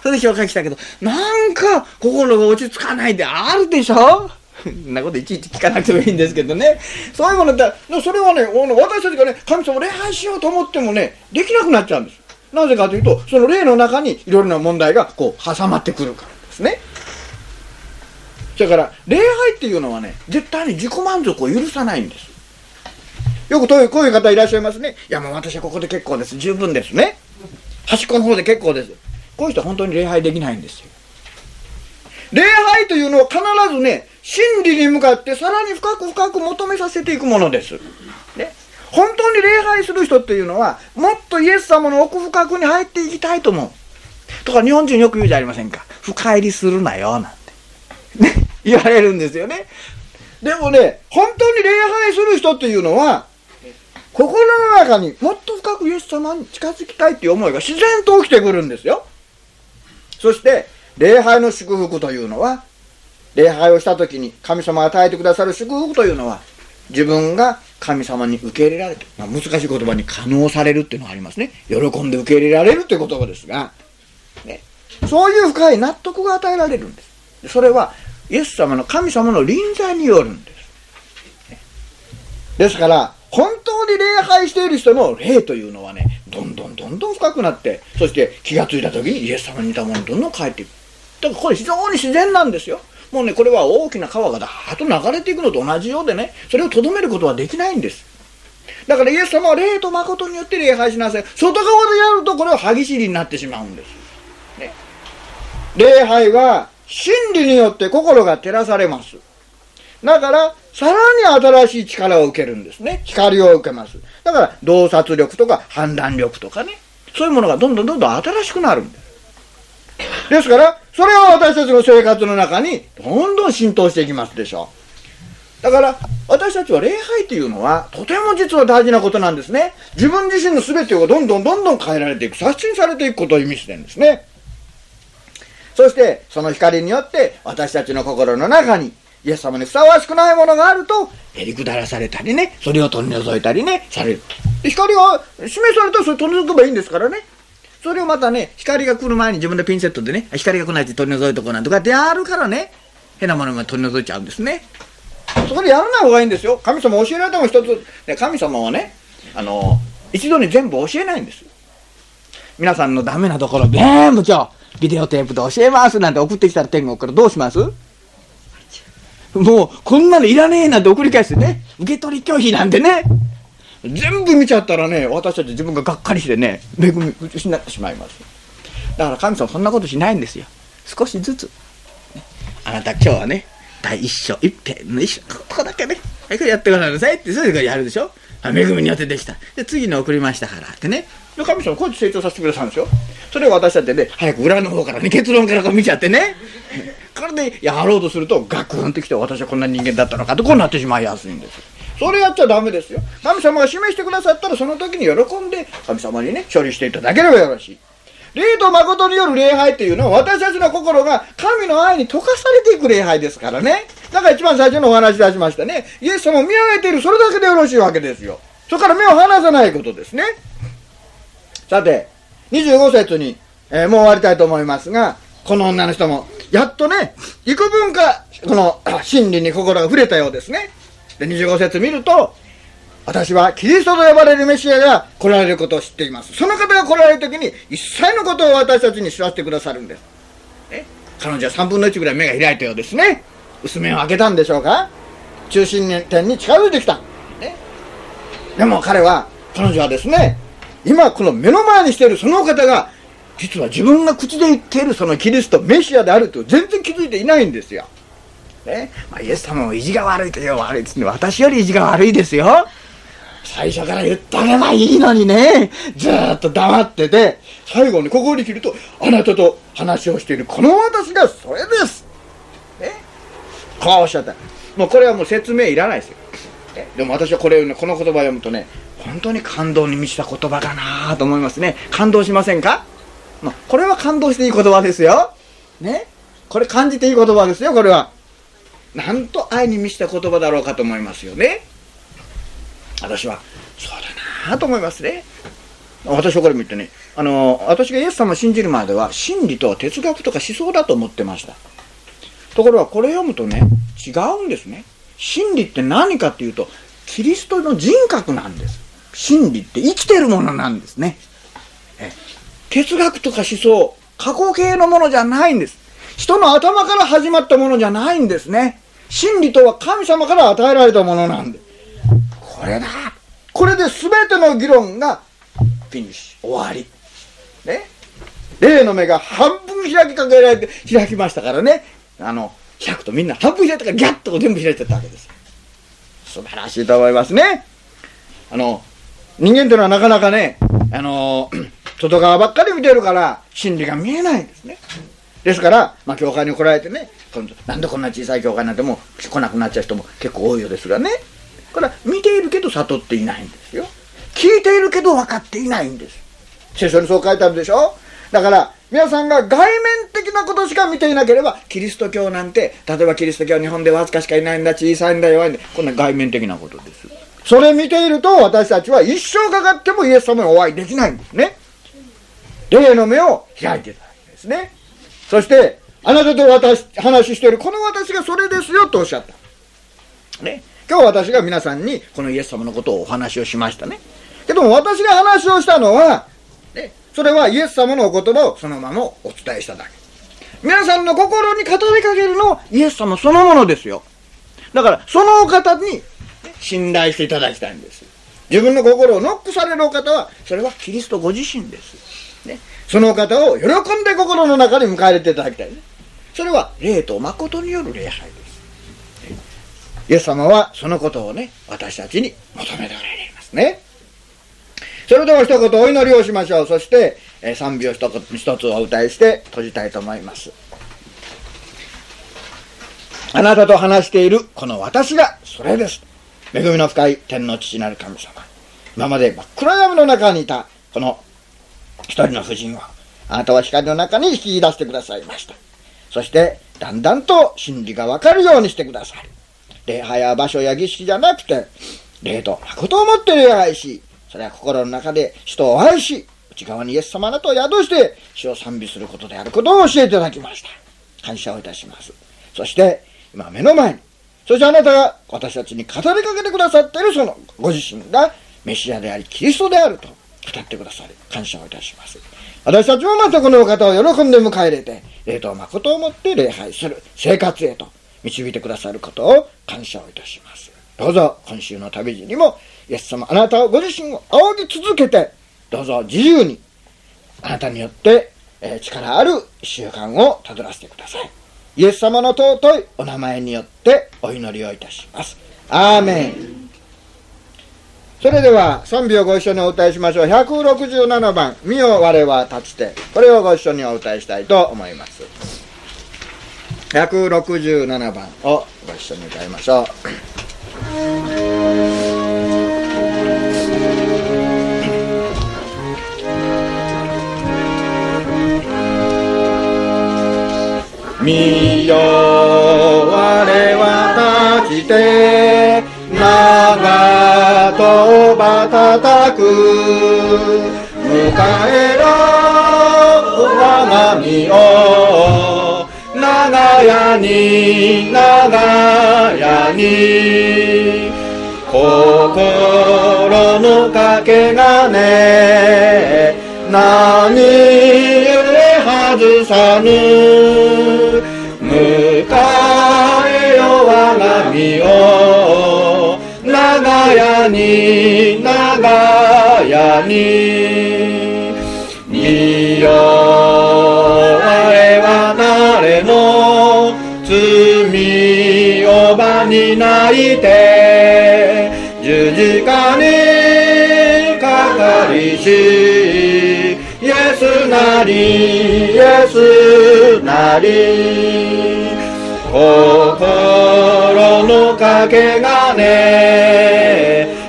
それで教会来たけど、なんか心が落ち着かないであるでしょ？そんなこといちいち聞かなくてもいいんですけどね。そういうものだそれはね、私たちがね、神様を礼拝しようと思ってもね、できなくなっちゃうんです。なぜかというと、その霊の中にいろいろな問題がこう挟まってくるからですね。だから、礼拝っていうのはね、絶対に自己満足を許さないんです。よくこういうこういう方いらっしゃいますね。いやもう私はここで結構です。十分ですね。端っこの方で結構です。こういう人は本当に礼拝できないんですよ。礼拝というのは必ずね、真理に向かってさらに深く深く求めさせていくものです。ね、本当に礼拝する人っていうのは、もっとイエス様の奥深くに入っていきたいと思う。とか日本人よく言うじゃありませんか。深入りするなよ、なんて。ね、言われるんですよね。でもね、本当に礼拝する人っていうのは、心の中にもっと深くイエス様に近づきたいっていう思いが自然と起きてくるんですよ。そして、礼拝の祝福というのは、礼拝をした時に神様が与えてくださる祝福というのは、自分が神様に受け入れられて、まあ、難しい言葉に可能されるっていうのがありますね。喜んで受け入れられるという言葉ですが、ね、そういう深い納得が与えられるんです。それは、イエス様の神様の臨在によるんです。ですから、本当に礼拝している人の霊というのはね、どんどんどんどん深くなって、そして気がついた時にイエス様に似たものにどんどん帰っていく。だからこれ非常に自然なんですよ。もうね、これは大きな川がだーっと流れていくのと同じようでね、それをとどめることはできないんです。だからイエス様は霊と誠によって礼拝しなさい。外側でやるとこれは歯ぎしりになってしまうんです。ね、礼拝は真理によって心が照らされます。だから、さらに新しい力を受けるんですね。光を受けます。だから、洞察力とか判断力とかね。そういうものがどんどんどんどん新しくなるんです。ですから、それは私たちの生活の中にどんどん浸透していきますでしょう。だから、私たちは礼拝というのは、とても実は大事なことなんですね。自分自身の全てをどんどんどんどん変えられていく、刷新されていくことを意味してるんですね。そして、その光によって、私たちの心の中に、イエス様にふさわしくないものがあると、へりくだらされたりね、それを取り除いたりね、される。光が示されたらそれ取り除けばいいんですからね。それをまたね、光が来る前に自分でピンセットでね、光が来ないって取り除いとこうなんとかってやるからね、変なものが取り除いちゃうんですね。そこでやらない方がいいんですよ。神様教えられても一つ、神様はね、あの、一度に全部教えないんです。皆さんのダメなところ全部今日、ビデオテープで教えますなんて送ってきたら天国からどうします？もう、こんなのいらねえなんて送り返してね、受け取り拒否なんてね、全部見ちゃったらね、私たち自分ががっかりしてね、恵み失ってしまいます。だから神様そんなことしないんですよ。少しずつ。あなた今日はね、第一章、一編の一章、ここだけね、はい、これやってくださいって、それからやるでしょ。恵みによってできた。で、次に送りましたからってね。で、神様こうやって成長させてくださるんですよ。それを私だってね、早く裏の方からね、結論からこう見ちゃってね。かりでやろうとするとガクンってきて私はこんな人間だったのかとこうなってしまいやすいんですそれやっちゃダメですよ神様が示してくださったらその時に喜んで神様にね処理していただければよろしい霊と誠による礼拝っていうのは私たちの心が神の愛に溶かされていく礼拝ですからね。だから一番最初のお話出しましたね。イエス様を見上げている、それだけでよろしいわけですよ。そこから目を離さないことですね。さて、25節に、えー、もう終わりたいと思いますが、この女の人も、やっとね、幾分か、この 真理に心が触れたようですね。で、25節見ると、私はキリストと呼ばれるメシアが来られることを知っています。その方が来られる時に一切のことを私たちに知らせてくださるんです。ね、彼女は3分の1ぐらい目が開いたようですね。薄目を開けたんでしょうか？中心点に近づいてきた。ね、でも彼は、彼女はですね、今この目の前にしているその方が、実は自分が口で言っているそのキリスト、メシアであると全然気づいていないんですよ。ね、まあ、イエス様も意地が悪いという悪いですね。私より意地が悪いですよ。最初から言ってあげばいいのにね、ずっと黙ってて、最後にここに切ると、あなたと話をしているこの私がそれです。ね。こうおっしゃった。もうこれはもう説明いらないですよ。でも私はこれをね、この言葉を読むとね、本当に感動に満ちた言葉だなぁと思いますね。感動しませんか？まあ、これは感動していい言葉ですよ。ね？これ感じていい言葉ですよ、これは。なんと愛に満ちた言葉だろうかと思いますよね。私はそうだなぁと思いますね私はこれ見てねあの私がイエス様を信じるまでは真理とは哲学とか思想だと思ってましたところがこれ読むとね違うんですね真理って何かっていうとキリストの人格なんです真理って生きてるものなんですね。哲学とか思想過去形のものじゃないんです。人の頭から始まったものじゃないんですね。真理とは神様から与えられたものなんで。これだ。これで全ての議論がフィニッシュ終わり。ね。例の目が半分開きかけられて開きましたからね。あの開くとみんな半分開いたからギャッと全部開いてったわけです。素晴らしいと思いますね。あの人間というのはなかなかねあの外側ばっかり見てるから真理が見えないんですね。ですから、まあ、教会に来られてね、なんでこんな小さい教会なんてもう来なくなっちゃう人も結構多いようですがね、から見ているけど悟っていないんですよ。聞いているけど分かっていないんです。聖書にそう書いてあるでしょ？だから皆さんが外面的なことしか見ていなければキリスト教なんて例えばキリスト教は日本でわずかしかいないんだ小さいんだ弱いんだこんな外面的なことです。それ見ていると私たちは一生かかってもイエス様にお会いできないんですね霊の目を開いてたわけですねそしてあなたと私話しているこの私がそれですよとおっしゃったね今日私が皆さんにこのイエス様のことをお話をしましたね。けども私が話をしたのは、ね、それはイエス様のお言葉をそのままお伝えしただけ。皆さんの心に語りかけるのはイエス様そのものですよ。だから、そのお方に信頼していただきたいんです。自分の心をノックされるお方は、それはキリストご自身です。ね、そのお方を喜んで心の中に迎え入れていただきたいね。それは霊と誠による礼拝です。イエス様はそのことをね、私たちに求めておられますね。それでは一言お祈りをしましょう。そして、えー、賛美を一一つお歌いして閉じたいと思います。あなたと話しているこの私がそれです。恵みの深い天の父なる神様。今まで真っ暗闇の中にいたこの一人の婦人をあなたは光の中に引き出してくださいました。そしてだんだんと真理がわかるようにしてください。礼拝や場所や儀式じゃなくて、礼と誠をもって礼拝し、それは心の中で人を愛し、内側にイエス様なと宿して、主を賛美することであることを教えていただきました。感謝をいたします。そして、今目の前に、そしてあなたが私たちに語りかけてくださっているそのご自身がメシアであり、キリストであると語ってくださり、感謝をいたします。私たちもまたこのお方を喜んで迎え入れて、礼と誠をもって礼拝する生活へと導いてくださることを感謝をいたします。どうぞ今週の旅路にも、イエス様あなたをご自身を仰ぎ続けて、どうぞ自由に、あなたによって、え、力ある習慣をたどらせてください。イエス様の尊いお名前によってお祈りをいたします。アーメン。それでは賛美をご一緒にお歌いしましょう。167番、見よ我は立ちて。これをご一緒にお歌いしたいと思います。167番をご一緒に歌いましょう。見よ我は立ちて長とばたたく迎えろ我が身を長屋に長屋に。心のかけがね何故外さぬ。に長屋に見よ我は誰の罪をばに泣いて十字架にかかりしイエスなりイエスなり心のかけがね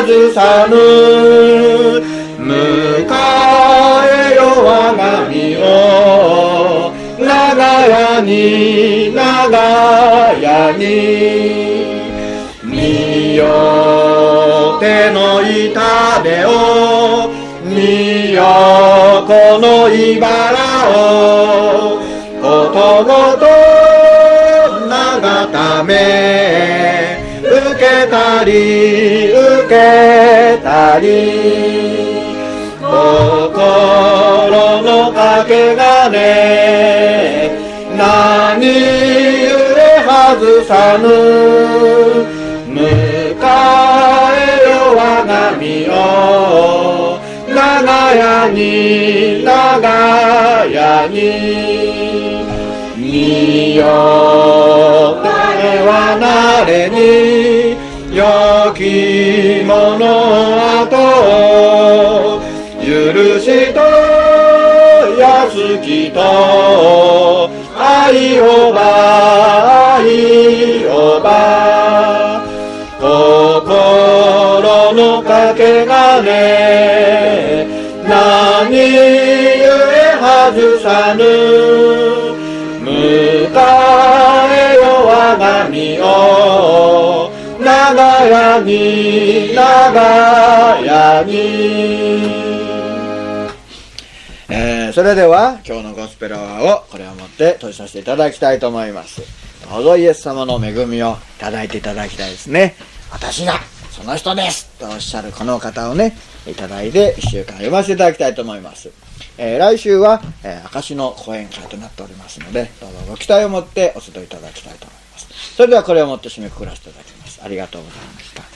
故外さぬ。迎えよ我が身を。長屋に長屋に。見よ手の痛手を。見よこの茨を。ことごと。長ため。受けたり。けたり心のかけがね何故外さぬ迎えよ我が身を長屋に長屋に見よ誰は誰に。ものと許しと安きと愛をば愛をば心のかけがね。何故外さぬ長屋に長屋に。えーそれでは今日のゴスペラワーをこれをもって閉じさせていただきたいと思います。どうぞイエス様の恵みをいただいていただきたいですね。私がその人ですとおっしゃるこの方をねいただいて一週間読ませていただきたいと思います、えー来週は、えー、証の講演会となっておりますのでどうぞご期待を持ってお集いいただきたいと思います。それではこれをもって締めくくらせていただきます。ありがとうございました。